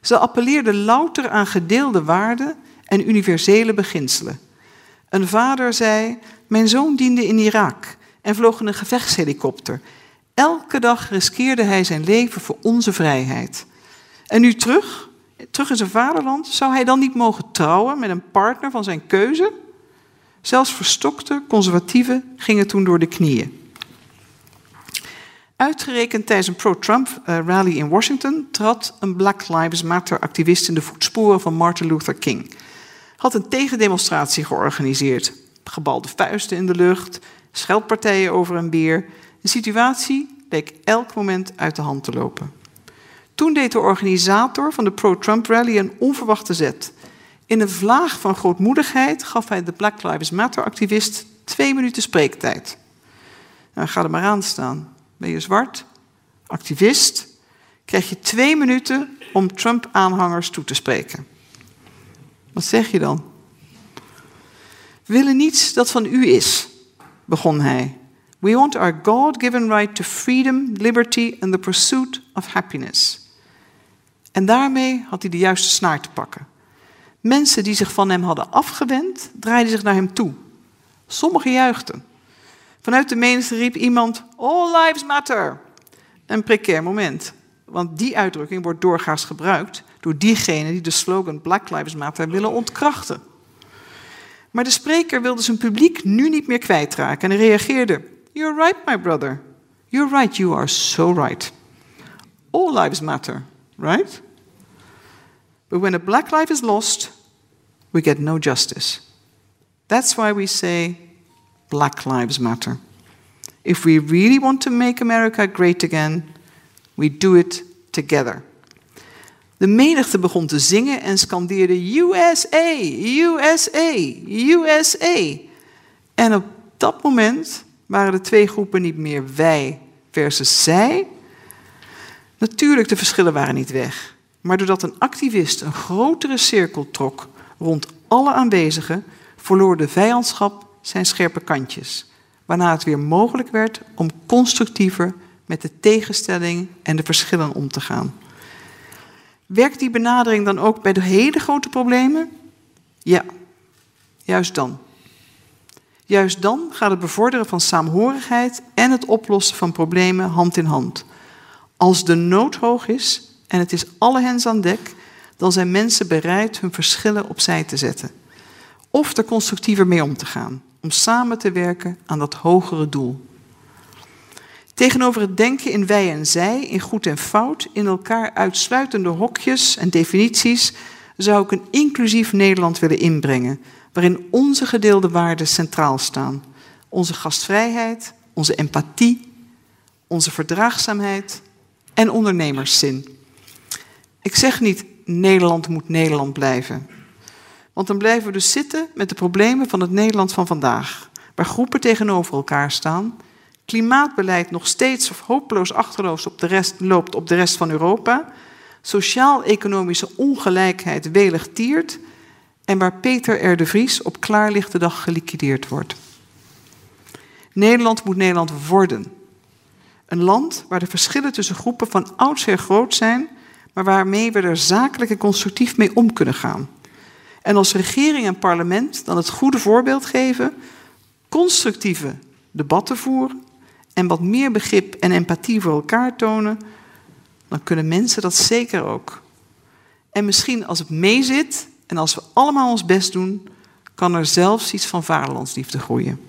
[SPEAKER 2] Ze appelleerden louter aan gedeelde waarden en universele beginselen. Een vader zei: Mijn zoon diende in Irak en vloog in een gevechtshelikopter. Elke dag riskeerde hij zijn leven voor onze vrijheid. En nu terug, terug in zijn vaderland, zou hij dan niet mogen trouwen met een partner van zijn keuze? Zelfs verstokte conservatieven gingen toen door de knieën. Uitgerekend tijdens een pro-Trump eh, in Washington trad een Black Lives Matter activist in de voetsporen van Martin Luther King. Had een tegendemonstratie georganiseerd. Gebalde vuisten in de lucht, scheldpartijen over en weer. De situatie leek elk moment uit de hand te lopen. Toen deed de organisator van de pro-Trump rally een onverwachte zet. In een vlaag van grootmoedigheid gaf hij de Black Lives Matter activist twee minuten spreektijd. Nou, ga er maar aan staan. Ben je zwart, activist, krijg je twee minuten om Trump-aanhangers toe te spreken. Wat zeg je dan? We willen niets dat van u is, begon hij. We want our God-given right to freedom, liberty and the pursuit of happiness. En daarmee had hij de juiste snaar te pakken. Mensen die zich van hem hadden afgewend, draaiden zich naar hem toe. Sommigen juichten. Vanuit de menigte riep iemand: All lives matter. Een precair moment, want die uitdrukking wordt doorgaans gebruikt door diegenen die de slogan Black Lives Matter willen ontkrachten. Maar de spreker wilde zijn publiek nu niet meer kwijtraken en reageerde: You're right, my brother. You're right, you are so right. All lives matter, right? But when a black life is lost, we get no justice. That's why we say Black Lives Matter. If we really want to make America great again, we do it together. De menigte begon te zingen en scandeerde USA, USA, USA. En op dat moment waren de twee groepen niet meer wij versus zij. Natuurlijk, de verschillen waren niet weg. Maar doordat een activist een grotere cirkel trok rond alle aanwezigen, verloor de vijandschap zijn scherpe kantjes. Waarna het weer mogelijk werd om constructiever met de tegenstelling en de verschillen om te gaan. Werkt die benadering dan ook bij de hele grote problemen? Ja, juist dan. Juist dan gaat het bevorderen van saamhorigheid en het oplossen van problemen hand in hand. Als de nood hoog is en het is alle hens aan dek, dan zijn mensen bereid hun verschillen opzij te zetten. Of er constructiever mee om te gaan, om samen te werken aan dat hogere doel. Tegenover het denken in wij en zij, in goed en fout, in elkaar uitsluitende hokjes en definities, zou ik een inclusief Nederland willen inbrengen, waarin onze gedeelde waarden centraal staan. Onze gastvrijheid, onze empathie, onze verdraagzaamheid en ondernemerszin. Ik zeg niet Nederland moet Nederland blijven. Want dan blijven we dus zitten met de problemen van het Nederland van vandaag, waar groepen tegenover elkaar staan, klimaatbeleid nog steeds hopeloos achterloos op de rest, loopt op de rest van Europa, sociaal-economische ongelijkheid welig tiert en waar Peter R. de Vries op klaarlichte dag geliquideerd wordt. Nederland moet Nederland worden. Een land waar de verschillen tussen groepen van oudsher groot zijn, maar waarmee we er zakelijk en constructief mee om kunnen gaan. En als regering en parlement dan het goede voorbeeld geven, constructieve debatten voeren en wat meer begrip en empathie voor elkaar tonen, dan kunnen mensen dat zeker ook. En misschien als het meezit en als we allemaal ons best doen, kan er zelfs iets van vaderlandsliefde groeien.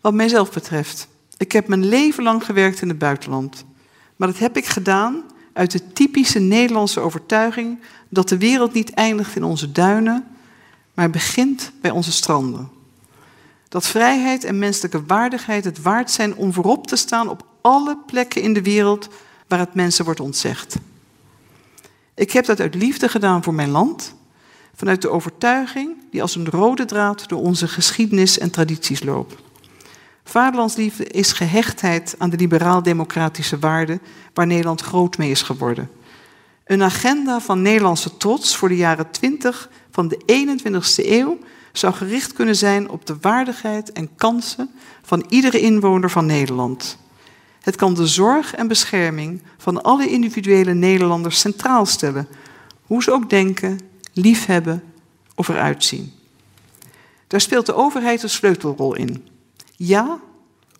[SPEAKER 2] Wat mijzelf betreft, ik heb mijn leven lang gewerkt in het buitenland. Maar dat heb ik gedaan uit de typische Nederlandse overtuiging dat de wereld niet eindigt in onze duinen, maar begint bij onze stranden. Dat vrijheid en menselijke waardigheid het waard zijn om voorop te staan op alle plekken in de wereld waar het mensen wordt ontzegd. Ik heb dat uit liefde gedaan voor mijn land, vanuit de overtuiging die als een rode draad door onze geschiedenis en tradities loopt. Vaderlandsliefde is gehechtheid aan de liberaal-democratische waarden waar Nederland groot mee is geworden. Een agenda van Nederlandse trots voor de jaren 20 van de 21ste eeuw zou gericht kunnen zijn op de waardigheid en kansen van iedere inwoner van Nederland. Het kan de zorg en bescherming van alle individuele Nederlanders centraal stellen, hoe ze ook denken, liefhebben of eruit zien. Daar speelt de overheid een sleutelrol in. Ja,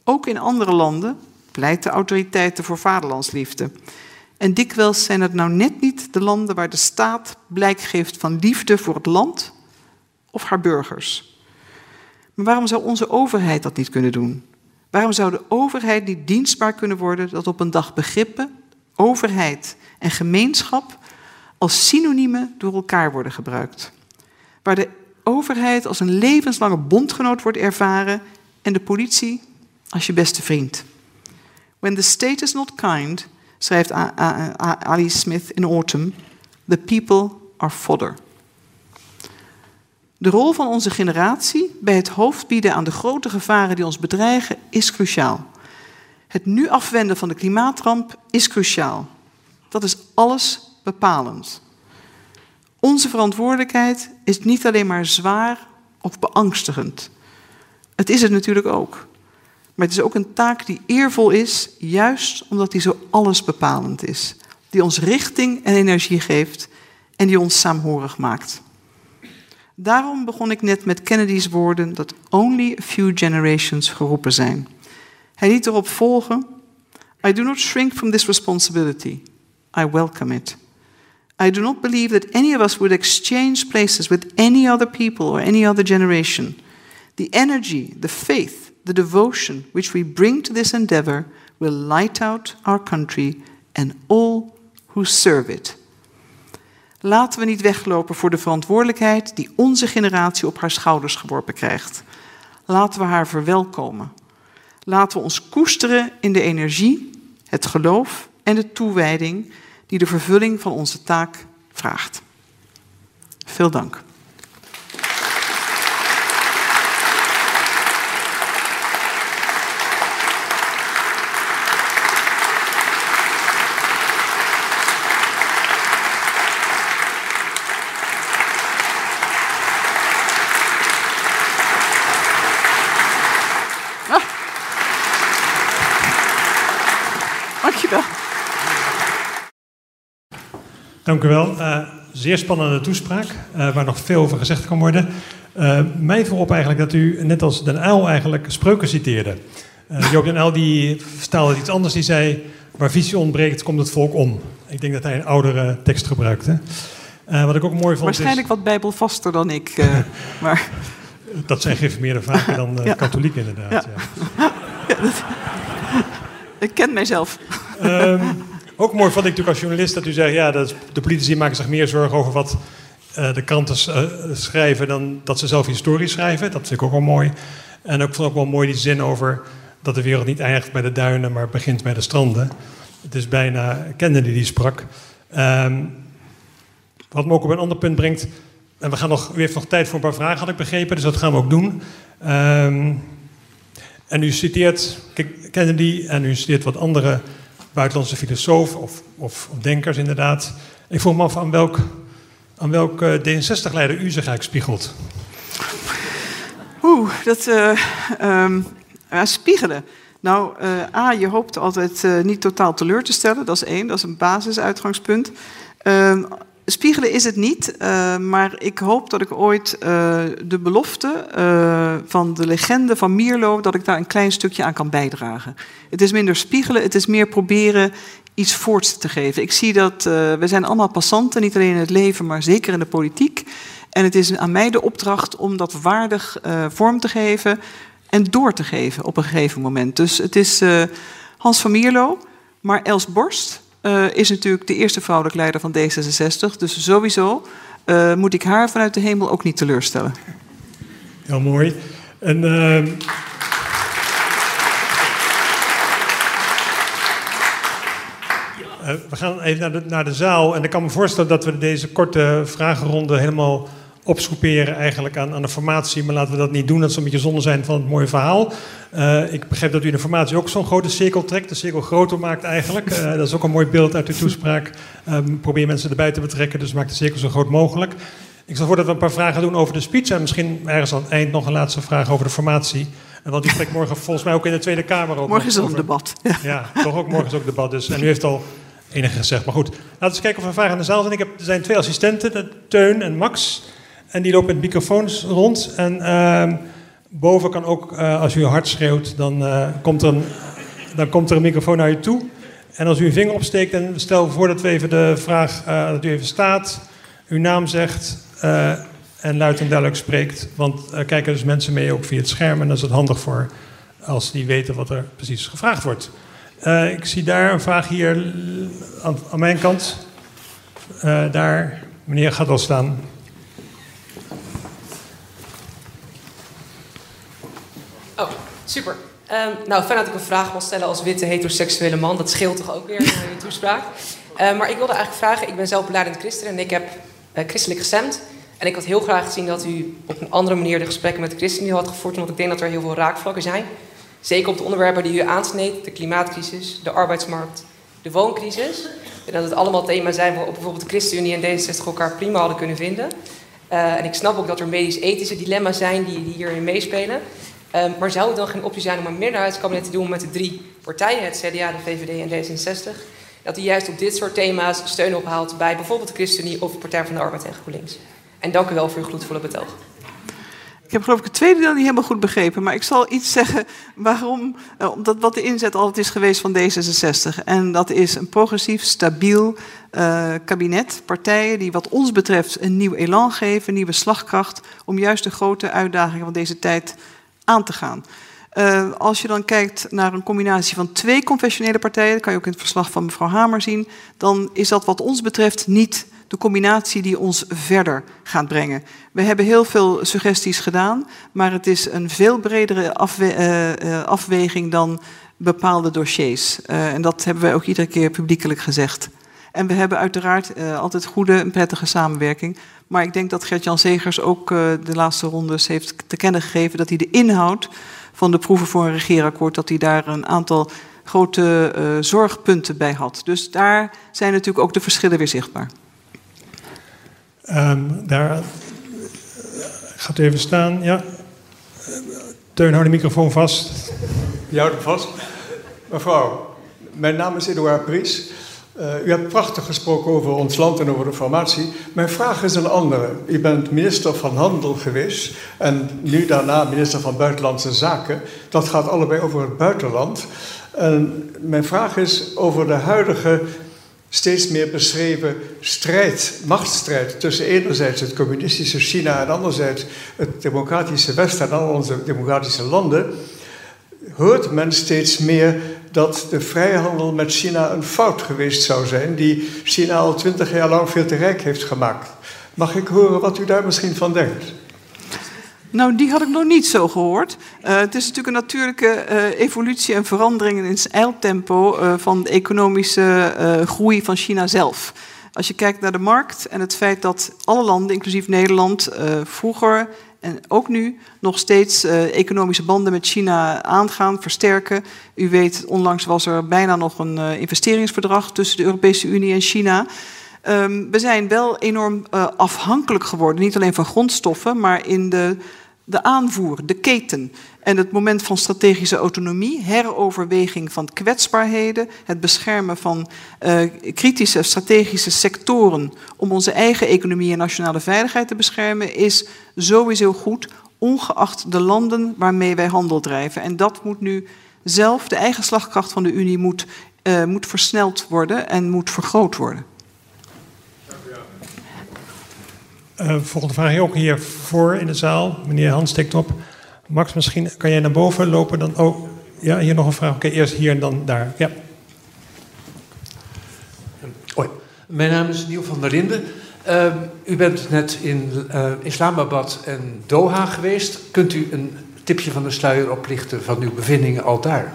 [SPEAKER 2] ook in andere landen pleiten autoriteiten voor vaderlandsliefde. En dikwijls zijn het nou net niet de landen waar de staat blijk geeft van liefde voor het land of haar burgers. Maar waarom zou onze overheid dat niet kunnen doen? Waarom zou de overheid niet dienstbaar kunnen worden dat op een dag begrippen, overheid en gemeenschap als synoniemen door elkaar worden gebruikt? Waar de overheid als een levenslange bondgenoot wordt ervaren en de politie als je beste vriend. When the state is not kind, schrijft Ali Smith in Autumn, the people are fodder. De rol van onze generatie bij het hoofd bieden aan de grote gevaren die ons bedreigen is cruciaal. Het nu afwenden van de klimaatramp is cruciaal. Dat is alles bepalend. Onze verantwoordelijkheid is niet alleen maar zwaar of beangstigend. Het is het natuurlijk ook. Maar het is ook een taak die eervol is, juist omdat die zo allesbepalend is. Die ons richting en energie geeft en die ons saamhorig maakt. Daarom begon ik net met Kennedy's woorden dat only a few generations geroepen zijn. Hij liet erop volgen: I do not shrink from this responsibility. I welcome it. I do not believe that any of us would exchange places with any other people or any other generation. The energy, the faith, the devotion which we bring to this endeavor will light out our country and all who serve it. Laten we niet weglopen voor de verantwoordelijkheid die onze generatie op haar schouders geworpen krijgt. Laten we haar verwelkomen. Laten we ons koesteren in de energie, het geloof en de toewijding die de vervulling van onze taak vraagt. Veel dank.
[SPEAKER 1] Dank u wel. Uh, zeer spannende toespraak, uh, waar nog veel over gezegd kan worden. Uh, mij viel op eigenlijk dat u, net als Den Uyl, eigenlijk spreuken citeerde. Joop Den Uyl die vertaalde iets anders, die zei... waar visie ontbreekt, komt het volk om. Ik denk dat hij een oudere tekst gebruikte. wat ik ook mooi vond
[SPEAKER 2] Waarschijnlijk wat bijbelvaster dan ik, maar...
[SPEAKER 1] Dat zijn geïnformeerde vaker dan ja. katholiek inderdaad. Ja. ja.
[SPEAKER 2] Ik ken mijzelf.
[SPEAKER 1] Ehm, ook mooi vond ik natuurlijk als journalist dat u zegt... ja, dat de politici maken zich meer zorgen over wat uh, de kranten uh, schrijven... dan dat ze zelf historie schrijven. Dat vind ik ook wel mooi. En ik vond ook wel mooi die zin over dat de wereld niet eindigt bij de duinen... maar begint bij de stranden. Het is bijna Kennedy die sprak. Um, wat me ook op een ander punt brengt... en we gaan nog, heeft nog tijd voor een paar vragen, had ik begrepen... dus dat gaan we ook doen... Um, en u citeert Kennedy en u citeert wat andere buitenlandse filosofen of, of, denkers inderdaad. Ik vroeg me af aan welk, aan welk uh, D66-leider u zich eigenlijk spiegelt.
[SPEAKER 2] Oeh, dat uh, um, spiegelen. Nou, uh, A, je hoopt altijd niet totaal teleur te stellen. Dat is één, dat is een basisuitgangspunt. Spiegelen is het niet, uh, maar ik hoop dat ik ooit uh, de belofte uh, van de legende van Mierlo, dat ik daar een klein stukje aan kan bijdragen. Het is minder spiegelen, het is meer proberen iets voorts te geven. Ik zie dat we zijn allemaal passanten, niet alleen in het leven, maar zeker in de politiek. En het is aan mij de opdracht om dat waardig vorm te geven en door te geven op een gegeven moment. Dus het is Hans van Mierlo, maar Els Borst, uh, is natuurlijk de eerste vrouwelijke leider van D66. Dus sowieso uh, moet ik haar vanuit de hemel ook niet teleurstellen.
[SPEAKER 1] Heel mooi. En, uh... we gaan even naar de, naar de zaal. En ik kan me voorstellen dat we deze korte vragenronde helemaal opscoeperen eigenlijk aan, aan de formatie. Maar laten we dat niet doen. Dat zou een beetje zonde zijn van het mooie verhaal. Uh, ik begrijp dat u in de formatie ook zo'n grote cirkel trekt. De cirkel groter maakt eigenlijk. Uh, dat is ook een mooi beeld uit uw toespraak. Um, probeer mensen erbij te betrekken. Dus maak de cirkel zo groot mogelijk. Ik stel voor dat we een paar vragen doen over de speech. En misschien ergens aan het eind nog een laatste vraag over de formatie. Want u spreekt morgen volgens mij ook in de Tweede Kamer. Ook
[SPEAKER 2] morgen is
[SPEAKER 1] er
[SPEAKER 2] een debat.
[SPEAKER 1] Ja. ja, toch ook morgen is ook debat. Dus. En u heeft al enige gezegd. Maar goed, laten we eens kijken of er vragen in de zaal zijn. Ik heb, er zijn twee assistenten, Teun en Max. En die lopen met microfoons rond. En uh, boven kan ook, uh, als u hard schreeuwt, dan, uh, komt er een, dan komt er een microfoon naar u toe. En als u een vinger opsteekt, en stel voor dat even de vraag, uh, dat u even staat, uw naam zegt en luid en duidelijk spreekt. Want kijken dus mensen mee ook via het scherm. En dat is het handig voor als die weten wat er precies gevraagd wordt. ik zie daar een vraag hier aan, aan mijn kant. daar, meneer gaat al staan.
[SPEAKER 3] Super. Um, nou, fijn dat ik een vraag mag stellen als witte heteroseksuele man. Dat scheelt toch ook weer in je toespraak. Uh, maar ik wilde eigenlijk vragen, ik ben zelf beleidend christen en ik heb uh, christelijk gestemd. En ik had heel graag gezien dat u op een andere manier de gesprekken met de ChristenUnie had gevoerd. Omdat ik denk dat er heel veel raakvlakken zijn. Zeker op de onderwerpen die u aansneed. De klimaatcrisis, de arbeidsmarkt, de wooncrisis. En dat het allemaal thema's zijn waarop bijvoorbeeld de ChristenUnie en D66 elkaar prima hadden kunnen vinden. Uh, en ik snap ook dat er medisch-ethische dilemma's zijn die hierin meespelen. Um, maar zou het dan geen optie zijn om een meerderheidskabinet te doen met de drie partijen, het CDA, de VVD en D66, dat die juist op dit soort thema's steun ophaalt bij bijvoorbeeld de ChristenUnie of de Partij van de Arbeid en GroenLinks? En dank u wel voor uw gloedvolle betoog.
[SPEAKER 2] Ik heb geloof ik het tweede deel niet helemaal goed begrepen, maar ik zal iets zeggen waarom, uh, omdat wat de inzet altijd is geweest van D66. En dat is een progressief, stabiel uh, kabinet, partijen die wat ons betreft een nieuw elan geven, een nieuwe slagkracht, om juist de grote uitdagingen van deze tijd aan te gaan. Uh, als je dan kijkt naar een combinatie van twee confessionele partijen, dat kan je ook in het verslag van mevrouw Hamer zien, dan is dat wat ons betreft niet de combinatie die ons verder gaat brengen. We hebben heel veel suggesties gedaan, maar het is een veel bredere afwe uh, afweging dan bepaalde dossiers. Uh, en dat hebben wij ook iedere keer publiekelijk gezegd. En we hebben uiteraard uh, altijd goede en prettige samenwerking. Maar ik denk dat Gert-Jan Zegers ook uh, de laatste rondes heeft te kennen gegeven dat hij de inhoud van de proeven voor een regeerakkoord, dat hij daar een aantal grote uh, zorgpunten bij had. Dus daar zijn natuurlijk ook de verschillen weer zichtbaar.
[SPEAKER 1] Um, daar gaat u even staan. Ja. Teun, hou de microfoon vast.
[SPEAKER 4] Je houdt hem vast. Mevrouw, mijn naam is Edouard Pries. Uh, u hebt prachtig gesproken over ons land en over de formatie. Mijn vraag is een andere. U bent minister van Handel geweest en nu daarna minister van Buitenlandse Zaken. Dat gaat allebei over het buitenland. En mijn vraag is over de huidige steeds meer beschreven strijd, machtsstrijd tussen enerzijds het communistische China en anderzijds het democratische Westen en al onze democratische landen. Hoort men steeds meer dat de vrijhandel met China een fout geweest zou zijn, die China al twintig jaar lang veel te rijk heeft gemaakt. Mag ik horen wat u daar misschien van denkt?
[SPEAKER 2] Nou, die had ik nog niet zo gehoord. Uh, het is natuurlijk een natuurlijke uh, evolutie en verandering in eiltempo uh, van de economische groei van China zelf. Als je kijkt naar de markt en het feit dat alle landen, inclusief Nederland, vroeger en ook nu nog steeds economische banden met China aangaan, versterken. U weet, onlangs was er bijna nog een investeringsverdrag tussen de Europese Unie en China. Um, we zijn wel enorm uh, afhankelijk geworden, niet alleen van grondstoffen, maar in de de aanvoer, de keten en het moment van strategische autonomie, heroverweging van kwetsbaarheden, het beschermen van uh, kritische strategische sectoren om onze eigen economie en nationale veiligheid te beschermen, is sowieso goed, ongeacht de landen waarmee wij handel drijven. En dat moet nu zelf, de eigen slagkracht van de Unie moet, uh, moet versneld worden en moet vergroot worden.
[SPEAKER 1] Uh, volgende vraag ook hier voor in de zaal. Meneer Hans steekt op. Max, misschien kan jij naar boven lopen. Dan, oh, ja, hier nog een vraag. Oké, eerst hier en dan daar. Ja.
[SPEAKER 5] Hoi, mijn naam is Niel van der Linden. Uh, u bent net in uh, Islamabad en Doha geweest. Kunt u een tipje van de sluier oplichten van uw bevindingen al daar?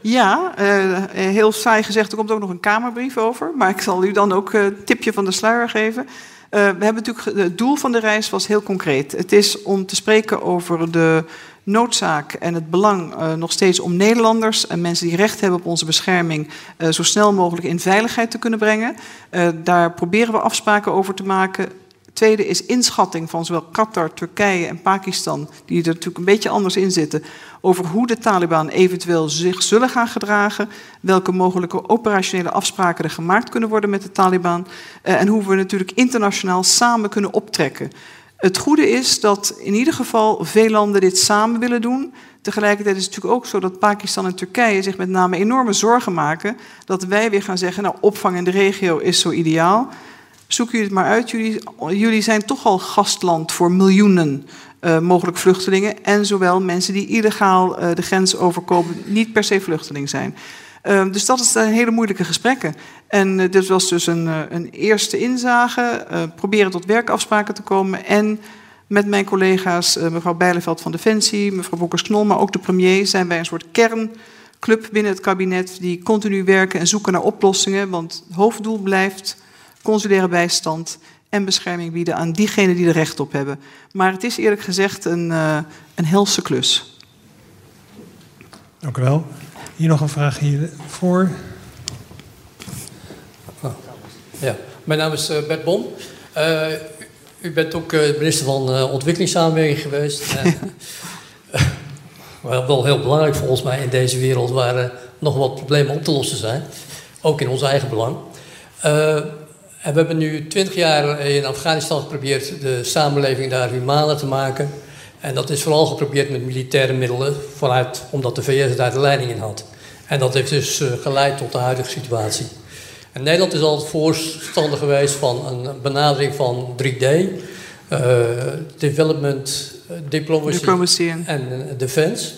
[SPEAKER 2] Ja, uh, heel saai gezegd, er komt ook nog een kamerbrief over. Maar ik zal u dan ook een tipje van de sluier geven. Uh, we hebben natuurlijk, het doel van de reis was heel concreet. Het is om te spreken over de noodzaak en het belang uh, nog steeds om Nederlanders en mensen die recht hebben op onze bescherming uh, zo snel mogelijk in veiligheid te kunnen brengen. daar proberen we afspraken over te maken tweede is inschatting van zowel Qatar, Turkije en Pakistan, die er natuurlijk een beetje anders in zitten, over hoe de Taliban eventueel zich zullen gaan gedragen, welke mogelijke operationele afspraken er gemaakt kunnen worden met de Taliban eh, en hoe we natuurlijk internationaal samen kunnen optrekken. Het goede is dat in ieder geval veel landen dit samen willen doen. Tegelijkertijd is het natuurlijk ook zo dat Pakistan en Turkije zich met name enorme zorgen maken dat wij weer gaan zeggen, nou opvang in de regio is zo ideaal zoek jullie het maar uit. Jullie, jullie zijn toch al gastland voor miljoenen uh, mogelijk vluchtelingen. En zowel mensen die illegaal uh, de grens overkomen, niet per se vluchteling zijn. Uh, dus dat is een hele moeilijke gesprekken. En dit was dus een, een eerste inzage. proberen tot werkafspraken te komen. En met mijn collega's, mevrouw Bijleveld van Defensie, mevrouw Bokkers-Knol, maar ook de premier, zijn wij een soort kernclub binnen het kabinet die continu werken en zoeken naar oplossingen. Want het hoofddoel blijft consulaire bijstand en bescherming bieden aan diegenen die er recht op hebben. Maar het is eerlijk gezegd een, uh, een helse klus.
[SPEAKER 1] Dank u wel. Hier nog een vraag hiervoor.
[SPEAKER 6] Oh. Ja, mijn naam is uh, Bert Bon. Uh, u bent ook minister van Ontwikkelingssamenwerking geweest. en, wel heel belangrijk volgens mij in deze wereld waar nog wat problemen op te lossen zijn. Ook in ons eigen belang. En we hebben nu twintig jaar in Afghanistan geprobeerd de samenleving daar humaner te maken. En dat is vooral geprobeerd met militaire middelen, vanuit, omdat de VS daar de leiding in had. En dat heeft dus uh, geleid tot de huidige situatie. En Nederland is altijd voorstander geweest van een benadering van 3D, uh, eh, development, diplomacy, diplomacy, en defense,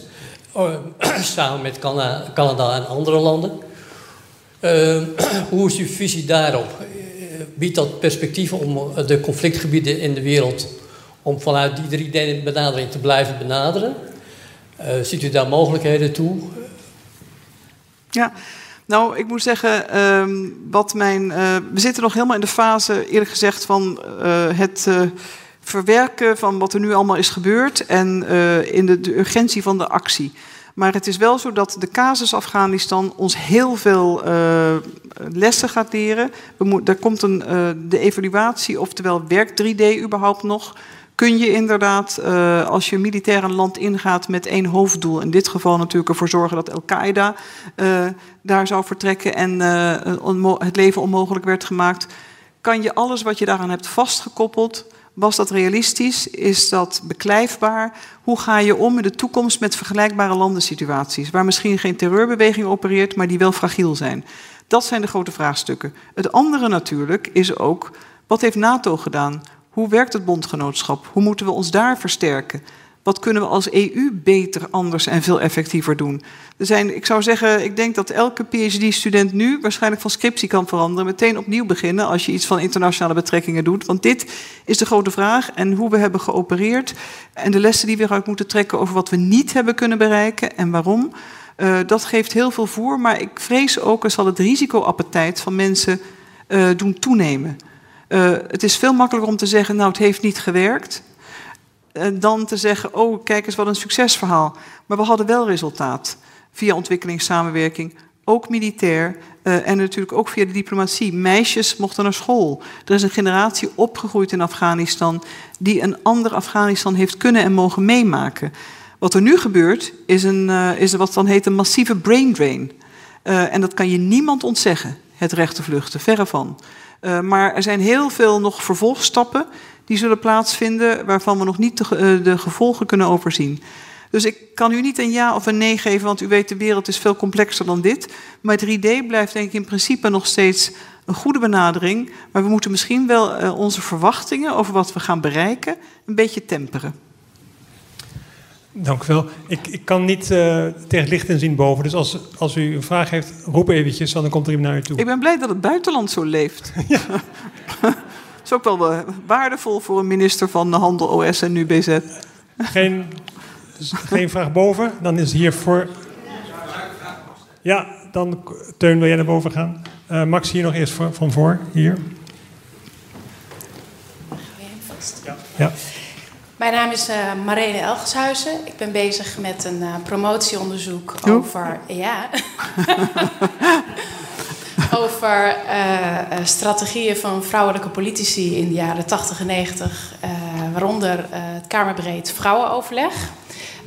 [SPEAKER 6] samen met Canada, Canada en andere landen. hoe is uw visie daarop? Biedt dat perspectief om de conflictgebieden in de wereld, om vanuit die drie benadering te blijven benaderen? Uh, ziet u daar mogelijkheden toe?
[SPEAKER 2] Ja, nou, ik moet zeggen, uh, wat mijn, uh, we zitten nog helemaal in de fase, eerlijk gezegd, van het verwerken van wat er nu allemaal is gebeurd en in de, urgentie van de actie. Maar het is wel zo dat de casus Afghanistan ons heel veel uh, lessen gaat leren. We er komt een, uh, de evaluatie, oftewel werkt 3D überhaupt nog? Kun je inderdaad, uh, als je militair een land ingaat met één hoofddoel, in dit geval natuurlijk ervoor zorgen dat Al-Qaeda daar zou vertrekken en het leven onmogelijk werd gemaakt, kan je alles wat je daaraan hebt vastgekoppeld was dat realistisch? Is dat beklijfbaar? Hoe ga je om in de toekomst met vergelijkbare landensituaties, waar misschien geen terreurbeweging opereert, maar die wel fragiel zijn? Dat zijn de grote vraagstukken. Het andere natuurlijk is ook, wat heeft NATO gedaan? Hoe werkt het bondgenootschap? Hoe moeten we ons daar versterken? Wat kunnen we als EU beter, anders en veel effectiever doen? Er zijn, ik zou zeggen, ik denk dat elke PhD-student nu waarschijnlijk van scriptie kan veranderen. Meteen opnieuw beginnen als je iets van internationale betrekkingen doet. Want dit is de grote vraag. En hoe we hebben geopereerd. En de lessen die we eruit moeten trekken over wat we niet hebben kunnen bereiken en waarom. Uh, dat geeft heel veel voer. Maar ik vrees ook, zal het risicoappetijt van mensen uh, doen toenemen. Uh, het is veel makkelijker om te zeggen, nou het heeft niet gewerkt. Uh, dan te zeggen, oh kijk eens wat een succesverhaal. Maar we hadden wel resultaat via ontwikkelingssamenwerking, ook militair uh, en natuurlijk ook via de diplomatie. Meisjes mochten naar school. Er is een generatie opgegroeid in Afghanistan die een ander Afghanistan heeft kunnen en mogen meemaken. Wat er nu gebeurt is, een, uh, is wat dan heet een massieve brain drain. En dat kan je niemand ontzeggen, het recht te vluchten, verre van. maar er zijn heel veel nog vervolgstappen die zullen plaatsvinden waarvan we nog niet de, de gevolgen kunnen overzien. Dus ik kan u niet een ja of een nee geven, want u weet de wereld is veel complexer dan dit. Maar 3D blijft denk ik in principe nog steeds een goede benadering. Maar we moeten misschien wel uh, onze verwachtingen over wat we gaan bereiken een beetje temperen.
[SPEAKER 1] Dank u wel. Ik, ik kan niet uh, tegen licht inzien boven. Dus als, als u een vraag heeft, roep eventjes, dan komt er iemand naar u toe.
[SPEAKER 2] Ik ben blij dat het buitenland zo leeft. ja. Dat is ook wel waardevol voor een minister van Handel, OS en UBZ.
[SPEAKER 1] Geen dus geen vraag boven. Dan is hier voor. Ja, dan Teun, wil jij naar boven gaan? Uh, Max, hier nog eerst voor, van voor. Hier.
[SPEAKER 7] Ja. ja. Mijn naam is uh, Marene Elgeshuizen. Ik ben bezig met een uh, promotieonderzoek Doe. over. Ja. over uh, strategieën van vrouwelijke politici in de jaren 80 en 90, waaronder het Kamerbreed Vrouwenoverleg.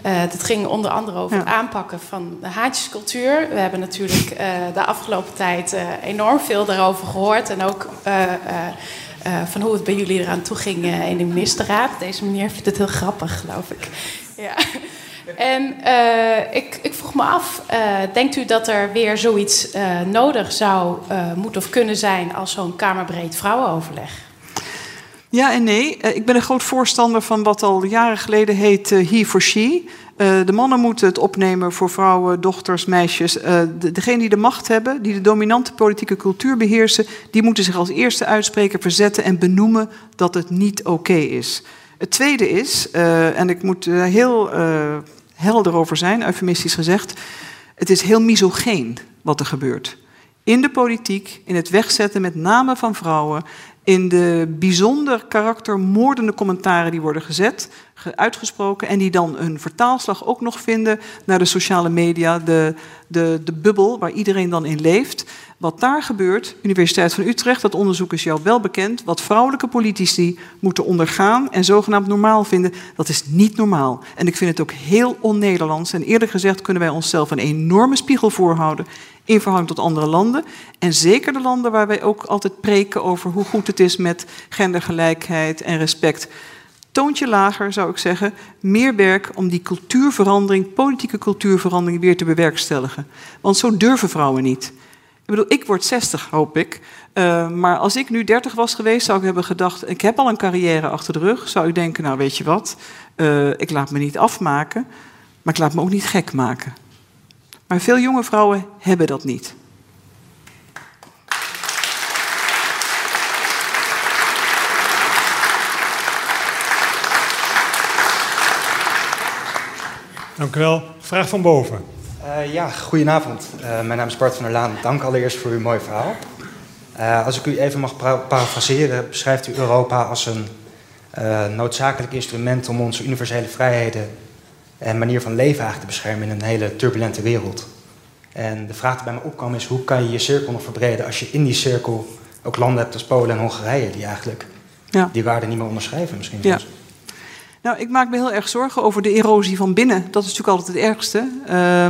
[SPEAKER 7] Dat ging onder andere over ja. het aanpakken van de haatjescultuur. We hebben natuurlijk de afgelopen tijd enorm veel daarover gehoord. En ook van hoe het bij jullie eraan toe ging in de ministerraad. Deze meneer vindt het heel grappig, geloof ik. Ja. En ik, ik, vroeg me af, denkt u dat er weer zoiets nodig zou moeten of kunnen zijn als zo'n kamerbreed vrouwenoverleg?
[SPEAKER 2] Ja en nee. Uh, ik ben een groot voorstander van wat al jaren geleden heet uh, he for she. Uh, de mannen moeten het opnemen voor vrouwen, dochters, meisjes. De, degene die de macht hebben, die de dominante politieke cultuur beheersen, die moeten zich als eerste uitspreker verzetten en benoemen dat het niet oké is. Het tweede is, en ik moet er heel helder over zijn, eufemistisch gezegd, het is heel misogeen wat er gebeurt. In de politiek, in het wegzetten met name van vrouwen in de bijzonder karaktermoordende commentaren die worden gezet, uitgesproken, en die dan een vertaalslag ook nog vinden naar de sociale media, de, de, de bubbel waar iedereen dan in leeft. Wat daar gebeurt, Universiteit van Utrecht, dat onderzoek is jou wel bekend, wat vrouwelijke politici moeten ondergaan en zogenaamd normaal vinden, dat is niet normaal. En ik vind het ook heel on-Nederlands. En eerlijk gezegd kunnen wij onszelf een enorme spiegel voorhouden in verhouding tot andere landen. En zeker de landen waar wij ook altijd preken over hoe goed het is met gendergelijkheid en respect. Toontje lager zou ik zeggen, meer werk om die cultuurverandering, politieke cultuurverandering weer te bewerkstelligen. Want zo durven vrouwen niet. Ik bedoel, ik word 60, hoop ik. Uh, maar als ik nu 30 was geweest, zou ik hebben gedacht: ik heb al een carrière achter de rug. Zou ik denken: nou, weet je wat, uh, ik laat me niet afmaken, maar ik laat me ook niet gek maken. Maar veel jonge vrouwen hebben dat niet.
[SPEAKER 1] Dank u wel. Vraag van boven.
[SPEAKER 8] Uh, ja, goedenavond. Uh, mijn naam is Bart van der Laan. Dank allereerst voor uw mooi verhaal. Uh, als ik u even mag parafraseren, beschrijft u Europa als een noodzakelijk instrument om onze universele vrijheden en manier van leven eigenlijk te beschermen in een hele turbulente wereld. En de vraag die bij me opkwam is, hoe kan je je cirkel nog verbreden als je in die cirkel ook landen hebt als Polen en Hongarije, die eigenlijk ja. die waarden niet meer onderschrijven misschien. Ja.
[SPEAKER 2] Nou, ik maak me heel erg zorgen over de erosie van binnen. Dat is natuurlijk altijd het ergste. Uh,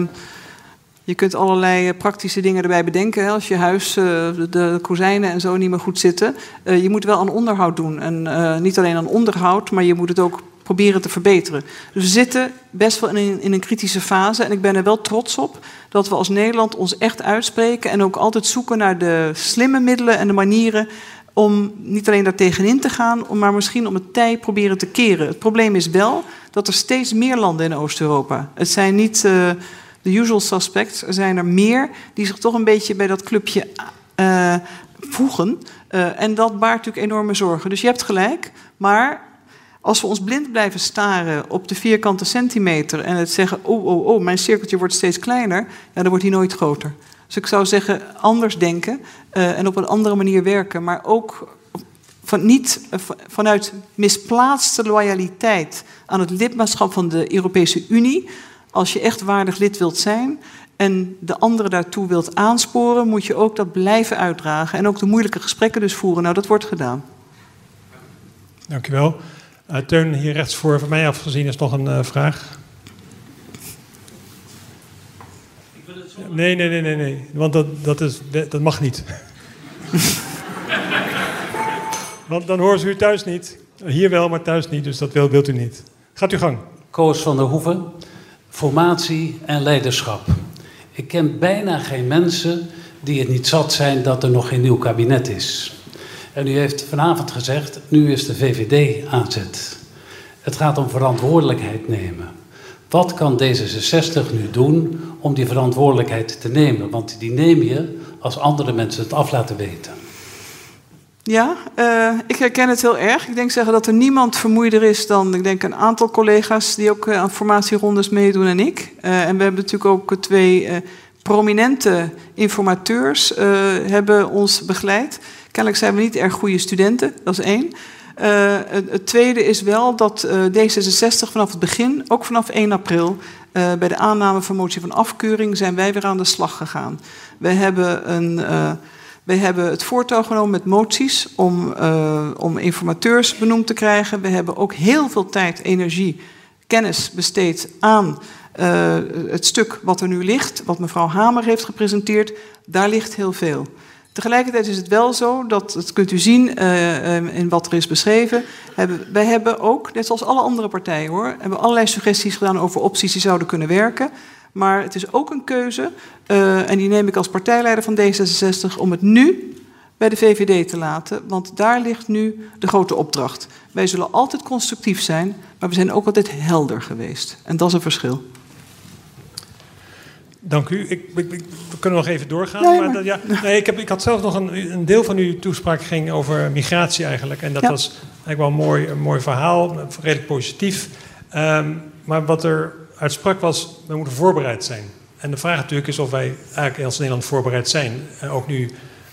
[SPEAKER 2] je kunt allerlei praktische dingen erbij bedenken. Hè. Als je huis, uh, de kozijnen en zo niet meer goed zitten. Uh, je moet wel aan onderhoud doen. En niet alleen aan onderhoud, maar je moet het ook proberen te verbeteren. Dus we zitten best wel in een, in een kritische fase. En ik ben er wel trots op dat we als Nederland ons echt uitspreken. En ook altijd zoeken naar de slimme middelen en de manieren om niet alleen daar tegenin te gaan, maar misschien om het tij proberen te keren. Het probleem is wel dat er steeds meer landen in Oost-Europa. Het zijn niet uh, de usual suspects, er zijn er meer die zich toch een beetje bij dat clubje uh, voegen. Uh, en dat baart natuurlijk enorme zorgen. Dus je hebt gelijk, maar als we ons blind blijven staren op de vierkante centimeter en het zeggen: oh, oh, oh, mijn cirkeltje wordt steeds kleiner, ja, dan wordt hij nooit groter. Dus ik zou zeggen, anders denken uh, en op een andere manier werken, maar ook van, niet uh, vanuit misplaatste loyaliteit aan het lidmaatschap van de Europese Unie. Als je echt waardig lid wilt zijn en de anderen daartoe wilt aansporen, moet je ook dat blijven uitdragen en ook de moeilijke gesprekken dus voeren. Nou, dat wordt gedaan.
[SPEAKER 1] Dank u wel. Uh, Teun, hier rechts voor, van mij afgezien, is nog een uh, vraag. Nee, nee, nee, nee, nee. Want dat, dat, is, dat mag niet. Want dan horen ze u thuis niet. Hier wel, maar thuis niet. Dus dat wil, wilt u niet. Gaat u gang.
[SPEAKER 9] Koos van der Hoeven. Formatie en leiderschap. Ik ken bijna geen mensen die het niet zat zijn dat er nog geen nieuw kabinet is. En u heeft vanavond gezegd, nu is de VVD aanzet. Het gaat om verantwoordelijkheid nemen. Wat kan D66 nu doen om die verantwoordelijkheid te nemen? Want die neem je als andere mensen het af laten weten.
[SPEAKER 2] Ja, uh, ik herken het heel erg. Ik denk zeggen dat er niemand vermoeider is dan ik denk een aantal collega's die ook uh, aan formatierondes meedoen en ik. Uh, en we hebben natuurlijk ook twee prominente informateurs hebben ons begeleid. Kennelijk zijn we niet erg goede studenten, dat is één. Uh, het tweede is wel dat uh, D66 vanaf het begin, ook vanaf 1 april, uh, bij de aanname van motie van afkeuring, zijn wij weer aan de slag gegaan. Wij hebben, een, wij hebben het voortouw genomen met moties om, om informateurs benoemd te krijgen. We hebben ook heel veel tijd, energie, kennis besteed aan het stuk wat er nu ligt, wat mevrouw Hamer heeft gepresenteerd. Daar ligt heel veel. Tegelijkertijd is het wel zo, dat, dat kunt u zien uh, in wat er is beschreven. Hebben, wij hebben ook, net zoals alle andere partijen hoor, hebben allerlei suggesties gedaan over opties die zouden kunnen werken. Maar het is ook een keuze, uh, en die neem ik als partijleider van D66, om het nu bij de VVD te laten. Want daar ligt nu de grote opdracht. Wij zullen altijd constructief zijn, maar we zijn ook altijd helder geweest. En dat is een verschil.
[SPEAKER 1] Dank u. Ik, ik, we kunnen nog even doorgaan. Nee, maar... maar ja, nee, ik, heb, ik had zelf nog een, een deel van uw toespraak ging over migratie eigenlijk. En dat ja. was eigenlijk wel een mooi, een mooi verhaal, redelijk positief. Um, maar wat er uitsprak was, we moeten voorbereid zijn. En de vraag natuurlijk is of wij eigenlijk als Nederland voorbereid zijn. Ook nu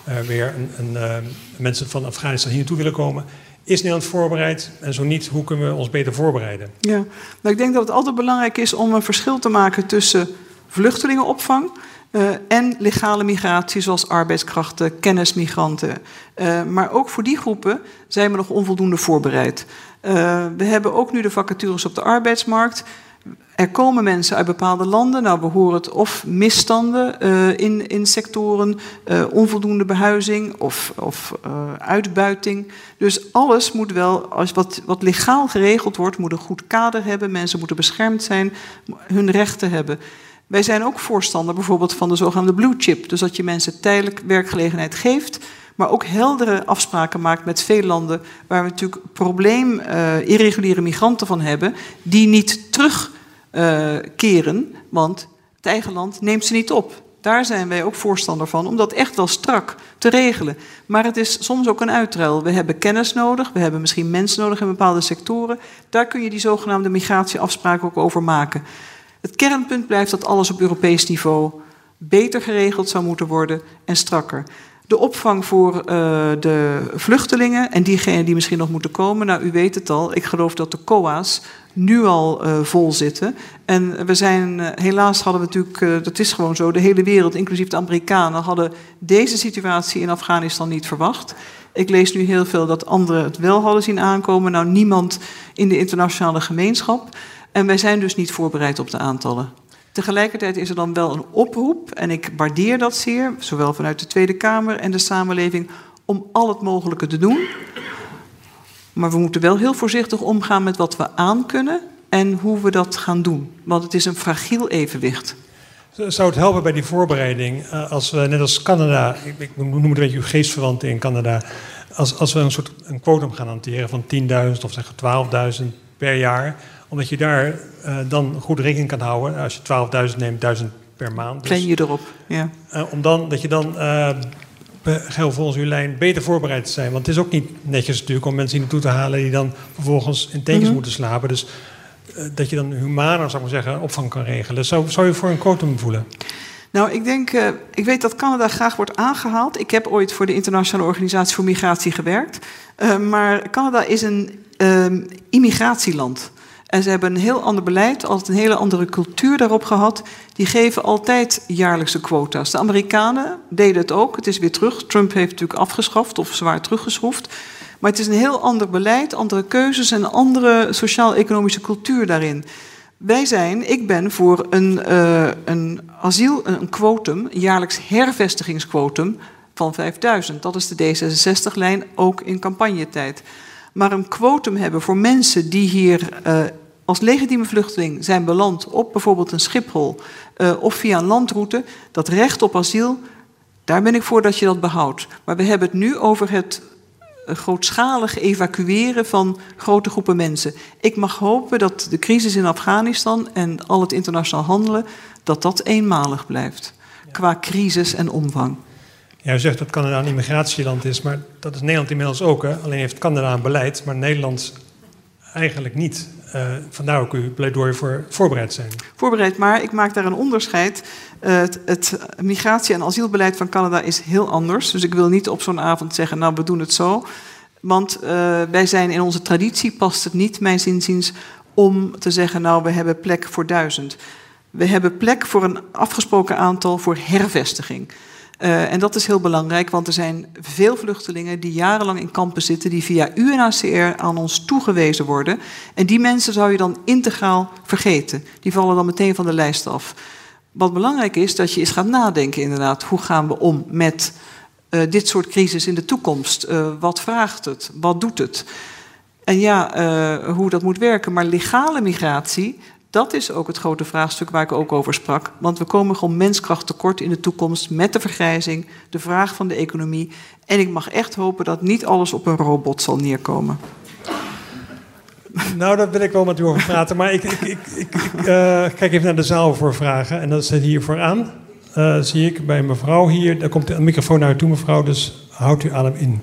[SPEAKER 1] uh, weer een, een, uh, mensen van Afghanistan hier naartoe willen komen. Is Nederland voorbereid? En zo niet, hoe kunnen we ons beter voorbereiden?
[SPEAKER 2] Ja, nou, ik denk dat het altijd belangrijk is om een verschil te maken tussen vluchtelingenopvang uh, en legale migratie, zoals arbeidskrachten, kennismigranten. Uh, maar ook voor die groepen zijn we nog onvoldoende voorbereid. Uh, we hebben ook nu de vacatures op de arbeidsmarkt. Er komen mensen uit bepaalde landen. Nou, we horen het of misstanden in, in sectoren, onvoldoende behuizing of, of uitbuiting. Dus alles moet wel, als wat, wat legaal geregeld wordt, moet een goed kader hebben. Mensen moeten beschermd zijn, hun rechten hebben. Wij zijn ook voorstander bijvoorbeeld van de zogenaamde blue chip. Dus dat je mensen tijdelijk werkgelegenheid geeft, maar ook heldere afspraken maakt met veel landen waar we natuurlijk probleem uh, irreguliere migranten van hebben, die niet terugkeren, uh, want het eigen land neemt ze niet op. Daar zijn wij ook voorstander van, om dat echt wel strak te regelen. Maar het is soms ook een uitruil. We hebben kennis nodig, we hebben misschien mensen nodig in bepaalde sectoren. Daar kun je die zogenaamde migratieafspraken ook over maken. Het kernpunt blijft dat alles op Europees niveau beter geregeld zou moeten worden en strakker. De opvang voor uh, de vluchtelingen en diegenen die misschien nog moeten komen. Nou, u weet het al, ik geloof dat de COA's nu al uh, vol zitten. En we zijn, uh, helaas hadden we natuurlijk, dat is gewoon zo, de hele wereld, inclusief de Amerikanen, hadden deze situatie in Afghanistan niet verwacht. Ik lees nu heel veel dat anderen het wel hadden zien aankomen. Nou, niemand in de internationale gemeenschap. En wij zijn dus niet voorbereid op de aantallen. Tegelijkertijd is er dan wel een oproep, en ik waardeer dat zeer, zowel vanuit de Tweede Kamer en de samenleving, om al het mogelijke te doen. Maar we moeten wel heel voorzichtig omgaan met wat we aan kunnen en hoe we dat gaan doen. Want het is een fragiel evenwicht.
[SPEAKER 1] Zou het helpen bij die voorbereiding, eh, als we net als Canada, ik noem het een beetje uw geestverwanten in Canada, als, als we een soort een quotum gaan hanteren van 10.000 of zeggen 12.000 per jaar. Omdat je daar uh, dan goed rekening kan houden. Als je 12.000 neemt, 1000 per maand.
[SPEAKER 2] Dus, je erop, ja.
[SPEAKER 1] Uh, om dan, dat je dan geheel volgens uw lijn beter voorbereid te zijn. Want het is ook niet netjes natuurlijk om mensen hier naartoe te halen... die dan vervolgens in tekens mm moeten slapen. Dus dat je dan humaner, zou ik maar zeggen, opvang kan regelen. Zou, zou je voor een quotum voelen?
[SPEAKER 2] Nou, ik denk, uh, ik weet dat Canada graag wordt aangehaald. Ik heb ooit voor de Internationale Organisatie voor Migratie gewerkt. Uh, maar Canada is een uh, immigratieland. En ze hebben een heel ander beleid, altijd een hele andere cultuur daarop gehad. Die geven altijd jaarlijkse quota's. De Amerikanen deden het ook. Het is weer terug. Trump heeft natuurlijk afgeschaft of zwaar teruggeschroefd. Maar het is een heel ander beleid, andere keuzes en een andere sociaal-economische cultuur daarin. Wij zijn, ik ben voor een, uh, een asiel, een quotum, een jaarlijks hervestigingsquotum van 5000. Dat is de D66-lijn, ook in campagnetijd. Maar een quotum hebben voor mensen die hier uh, als legitieme vluchteling zijn beland op bijvoorbeeld een Schiphol uh, of via een landroute, dat recht op asiel, daar ben ik voor dat je dat behoudt. Maar we hebben het nu over het grootschalig evacueren van grote groepen mensen. Ik mag hopen dat de crisis in Afghanistan en al het internationaal handelen, dat dat eenmalig blijft. Qua crisis en omvang.
[SPEAKER 1] Ja, u zegt dat Canada een immigratieland is, maar dat is Nederland inmiddels ook. Hè? Alleen heeft Canada een beleid, maar Nederland eigenlijk niet. Uh, vandaar ook uw pleidooi voor voorbereid zijn.
[SPEAKER 2] Voorbereid, maar ik maak daar een onderscheid. Uh, het, migratie- en asielbeleid van Canada is heel anders. Dus ik wil niet op zo'n avond zeggen, nou we doen het zo. Want uh, wij zijn in onze traditie, past het niet, mijn zinziens, om te zeggen, nou we hebben plek voor duizend. We hebben plek voor een afgesproken aantal voor hervestiging. Uh, en dat is heel belangrijk, want er zijn veel vluchtelingen die jarenlang in kampen zitten, die via UNHCR aan ons toegewezen worden. En die mensen zou je dan integraal vergeten. Die vallen dan meteen van de lijst af. Wat belangrijk is, dat je eens gaat nadenken inderdaad, hoe gaan we om met uh, dit soort crisis in de toekomst? Uh, wat vraagt het? Wat doet het? En ja, hoe dat moet werken. Maar legale migratie, dat is ook het grote vraagstuk waar ik ook over sprak. Want we komen gewoon menskracht tekort in de toekomst met de vergrijzing, de vraag van de economie. En ik mag echt hopen dat niet alles op een robot zal neerkomen.
[SPEAKER 1] Nou, daar wil ik wel met u over praten. Maar ik, ik, ik, ik uh, kijk even naar de zaal voor vragen. En dat zit hier vooraan. Uh, zie ik bij mevrouw hier. Daar komt de microfoon naar u toe, mevrouw. Dus houdt u adem in.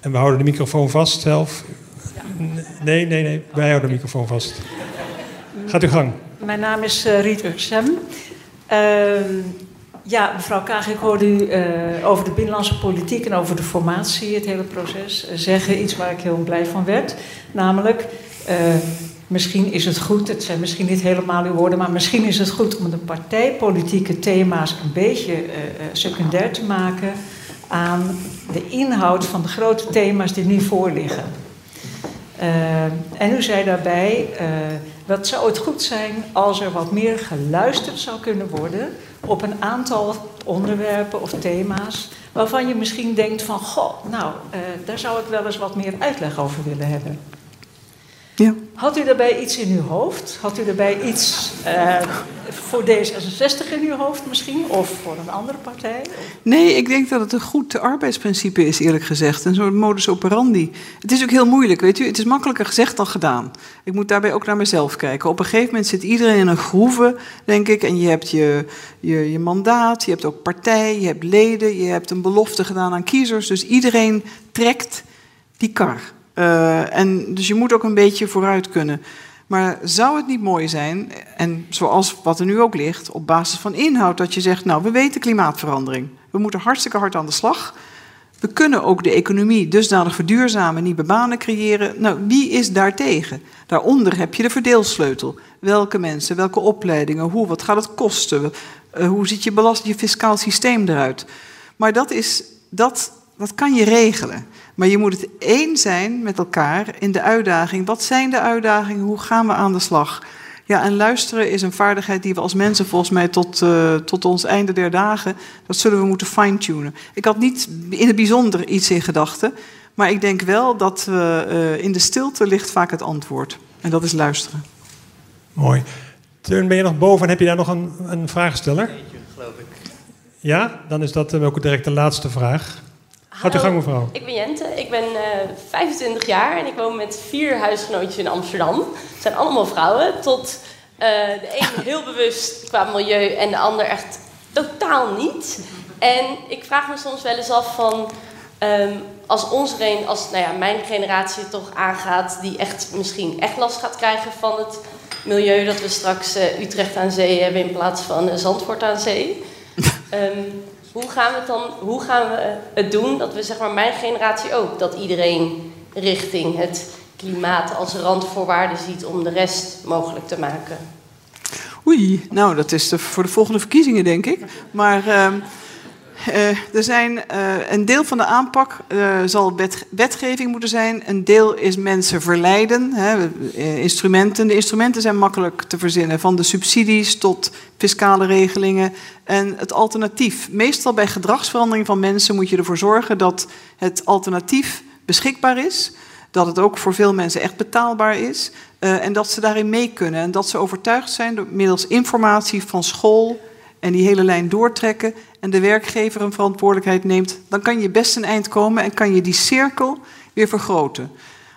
[SPEAKER 1] En we houden de microfoon vast zelf. Nee, nee, nee. Wij houden de microfoon vast. Gaat u gang.
[SPEAKER 10] Mijn naam is uh, Riet Uxem. Uh, ja, mevrouw Kaag, ik hoorde u uh, over de binnenlandse politiek en over de formatie, het hele proces, zeggen iets waar ik heel blij van werd. Namelijk, misschien is het goed, het zijn misschien niet helemaal uw woorden, maar misschien is het goed om de partijpolitieke thema's een beetje secundair te maken aan de inhoud van de grote thema's die nu voorliggen. en u zei daarbij wat zou het goed zijn als er wat meer geluisterd zou kunnen worden op een aantal onderwerpen of thema's waarvan je misschien denkt van, goh, nou, uh, daar zou ik wel eens wat meer uitleg over willen hebben.
[SPEAKER 2] Ja.
[SPEAKER 10] Had u daarbij iets in uw hoofd? Had u daarbij iets uh, voor D66 in uw hoofd misschien? Of voor een andere partij?
[SPEAKER 2] Nee, ik denk dat het een goed arbeidsprincipe is, eerlijk gezegd. Een soort modus operandi. Het is ook heel moeilijk, weet u. Het is makkelijker gezegd dan gedaan. Ik moet daarbij ook naar mezelf kijken. Op een gegeven moment zit iedereen in een groeve, denk ik. En je hebt je, je, je mandaat, je hebt ook partij, je hebt leden, je hebt een belofte gedaan aan kiezers. Dus iedereen trekt die kar. Uh, en dus je moet ook een beetje vooruit kunnen. Maar zou het niet mooi zijn, en zoals wat er nu ook ligt, op basis van inhoud, dat je zegt, nou, we weten klimaatverandering. We moeten hartstikke hard aan de slag. We kunnen ook de economie dusdanig verduurzamen, nieuwe banen creëren. Nou, wie is daartegen? Daaronder heb je de verdeelsleutel. Welke mensen, welke opleidingen, hoe, wat gaat het kosten? Uh, hoe ziet je belast, je fiscaal systeem eruit? Maar dat, is, dat, dat kan je regelen. Maar je moet het één zijn met elkaar in de uitdaging. Wat zijn de uitdagingen? Hoe gaan we aan de slag? Ja, en luisteren is een vaardigheid die we als mensen volgens mij tot, uh, tot ons einde der dagen, dat zullen we moeten fine-tunen. Ik had niet in het bijzonder iets in gedachten, maar ik denk wel dat uh, uh, in de stilte ligt vaak het antwoord. En dat is luisteren.
[SPEAKER 1] Mooi. Teun, ben je nog boven en heb je daar nog een, een vraagsteller?
[SPEAKER 11] Eentje, geloof ik.
[SPEAKER 1] Ja, dan is dat ook direct de laatste vraag. Gaat u gang, mevrouw.
[SPEAKER 11] Ik ben Jente, ik ben 25 jaar en ik woon met vier huisgenootjes in Amsterdam. Het zijn allemaal vrouwen, tot de een heel bewust qua milieu en de ander echt totaal niet. En ik vraag me soms wel eens af van... Um, als ons als nou ja, mijn generatie toch aangaat... die echt misschien echt last gaat krijgen van het milieu... dat we straks uh, Utrecht aan zee hebben in plaats van Zandvoort aan zee. Um, hoe gaan we het dan hoe gaan we het doen dat we zeg maar mijn generatie ook... dat iedereen richting het klimaat als randvoorwaarde ziet... om de rest mogelijk te maken?
[SPEAKER 2] Oei, nou dat is de, voor de volgende verkiezingen denk ik. Maar... Uh, er zijn, uh, een deel van de aanpak uh, zal wet, wetgeving moeten zijn. Een deel is mensen verleiden. Hè, instrumenten. De instrumenten zijn makkelijk te verzinnen. Van de subsidies tot fiscale regelingen. En het alternatief. Meestal bij gedragsverandering van mensen moet je ervoor zorgen dat het alternatief beschikbaar is. Dat het ook voor veel mensen echt betaalbaar is. en dat ze daarin mee kunnen. En dat ze overtuigd zijn door middels informatie van school en die hele lijn doortrekken en de werkgever een verantwoordelijkheid neemt, dan kan je best een eind komen en kan je die cirkel weer vergroten.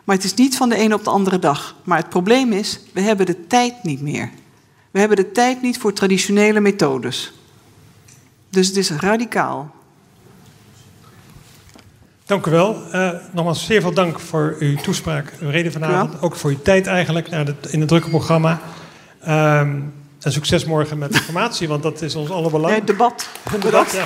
[SPEAKER 2] Maar het is niet van de ene op de andere dag. Maar het probleem is, we hebben de tijd niet meer. We hebben de tijd niet voor traditionele methodes. Dus het is radicaal.
[SPEAKER 1] Dank u wel. Uh, nogmaals zeer veel dank voor uw toespraak, uw reden vanavond. Ook voor uw tijd eigenlijk in het drukke programma. Um, en succes morgen met de formatie, want dat is ons allemaal
[SPEAKER 2] Ja, debat.
[SPEAKER 1] Een debat,
[SPEAKER 2] ja.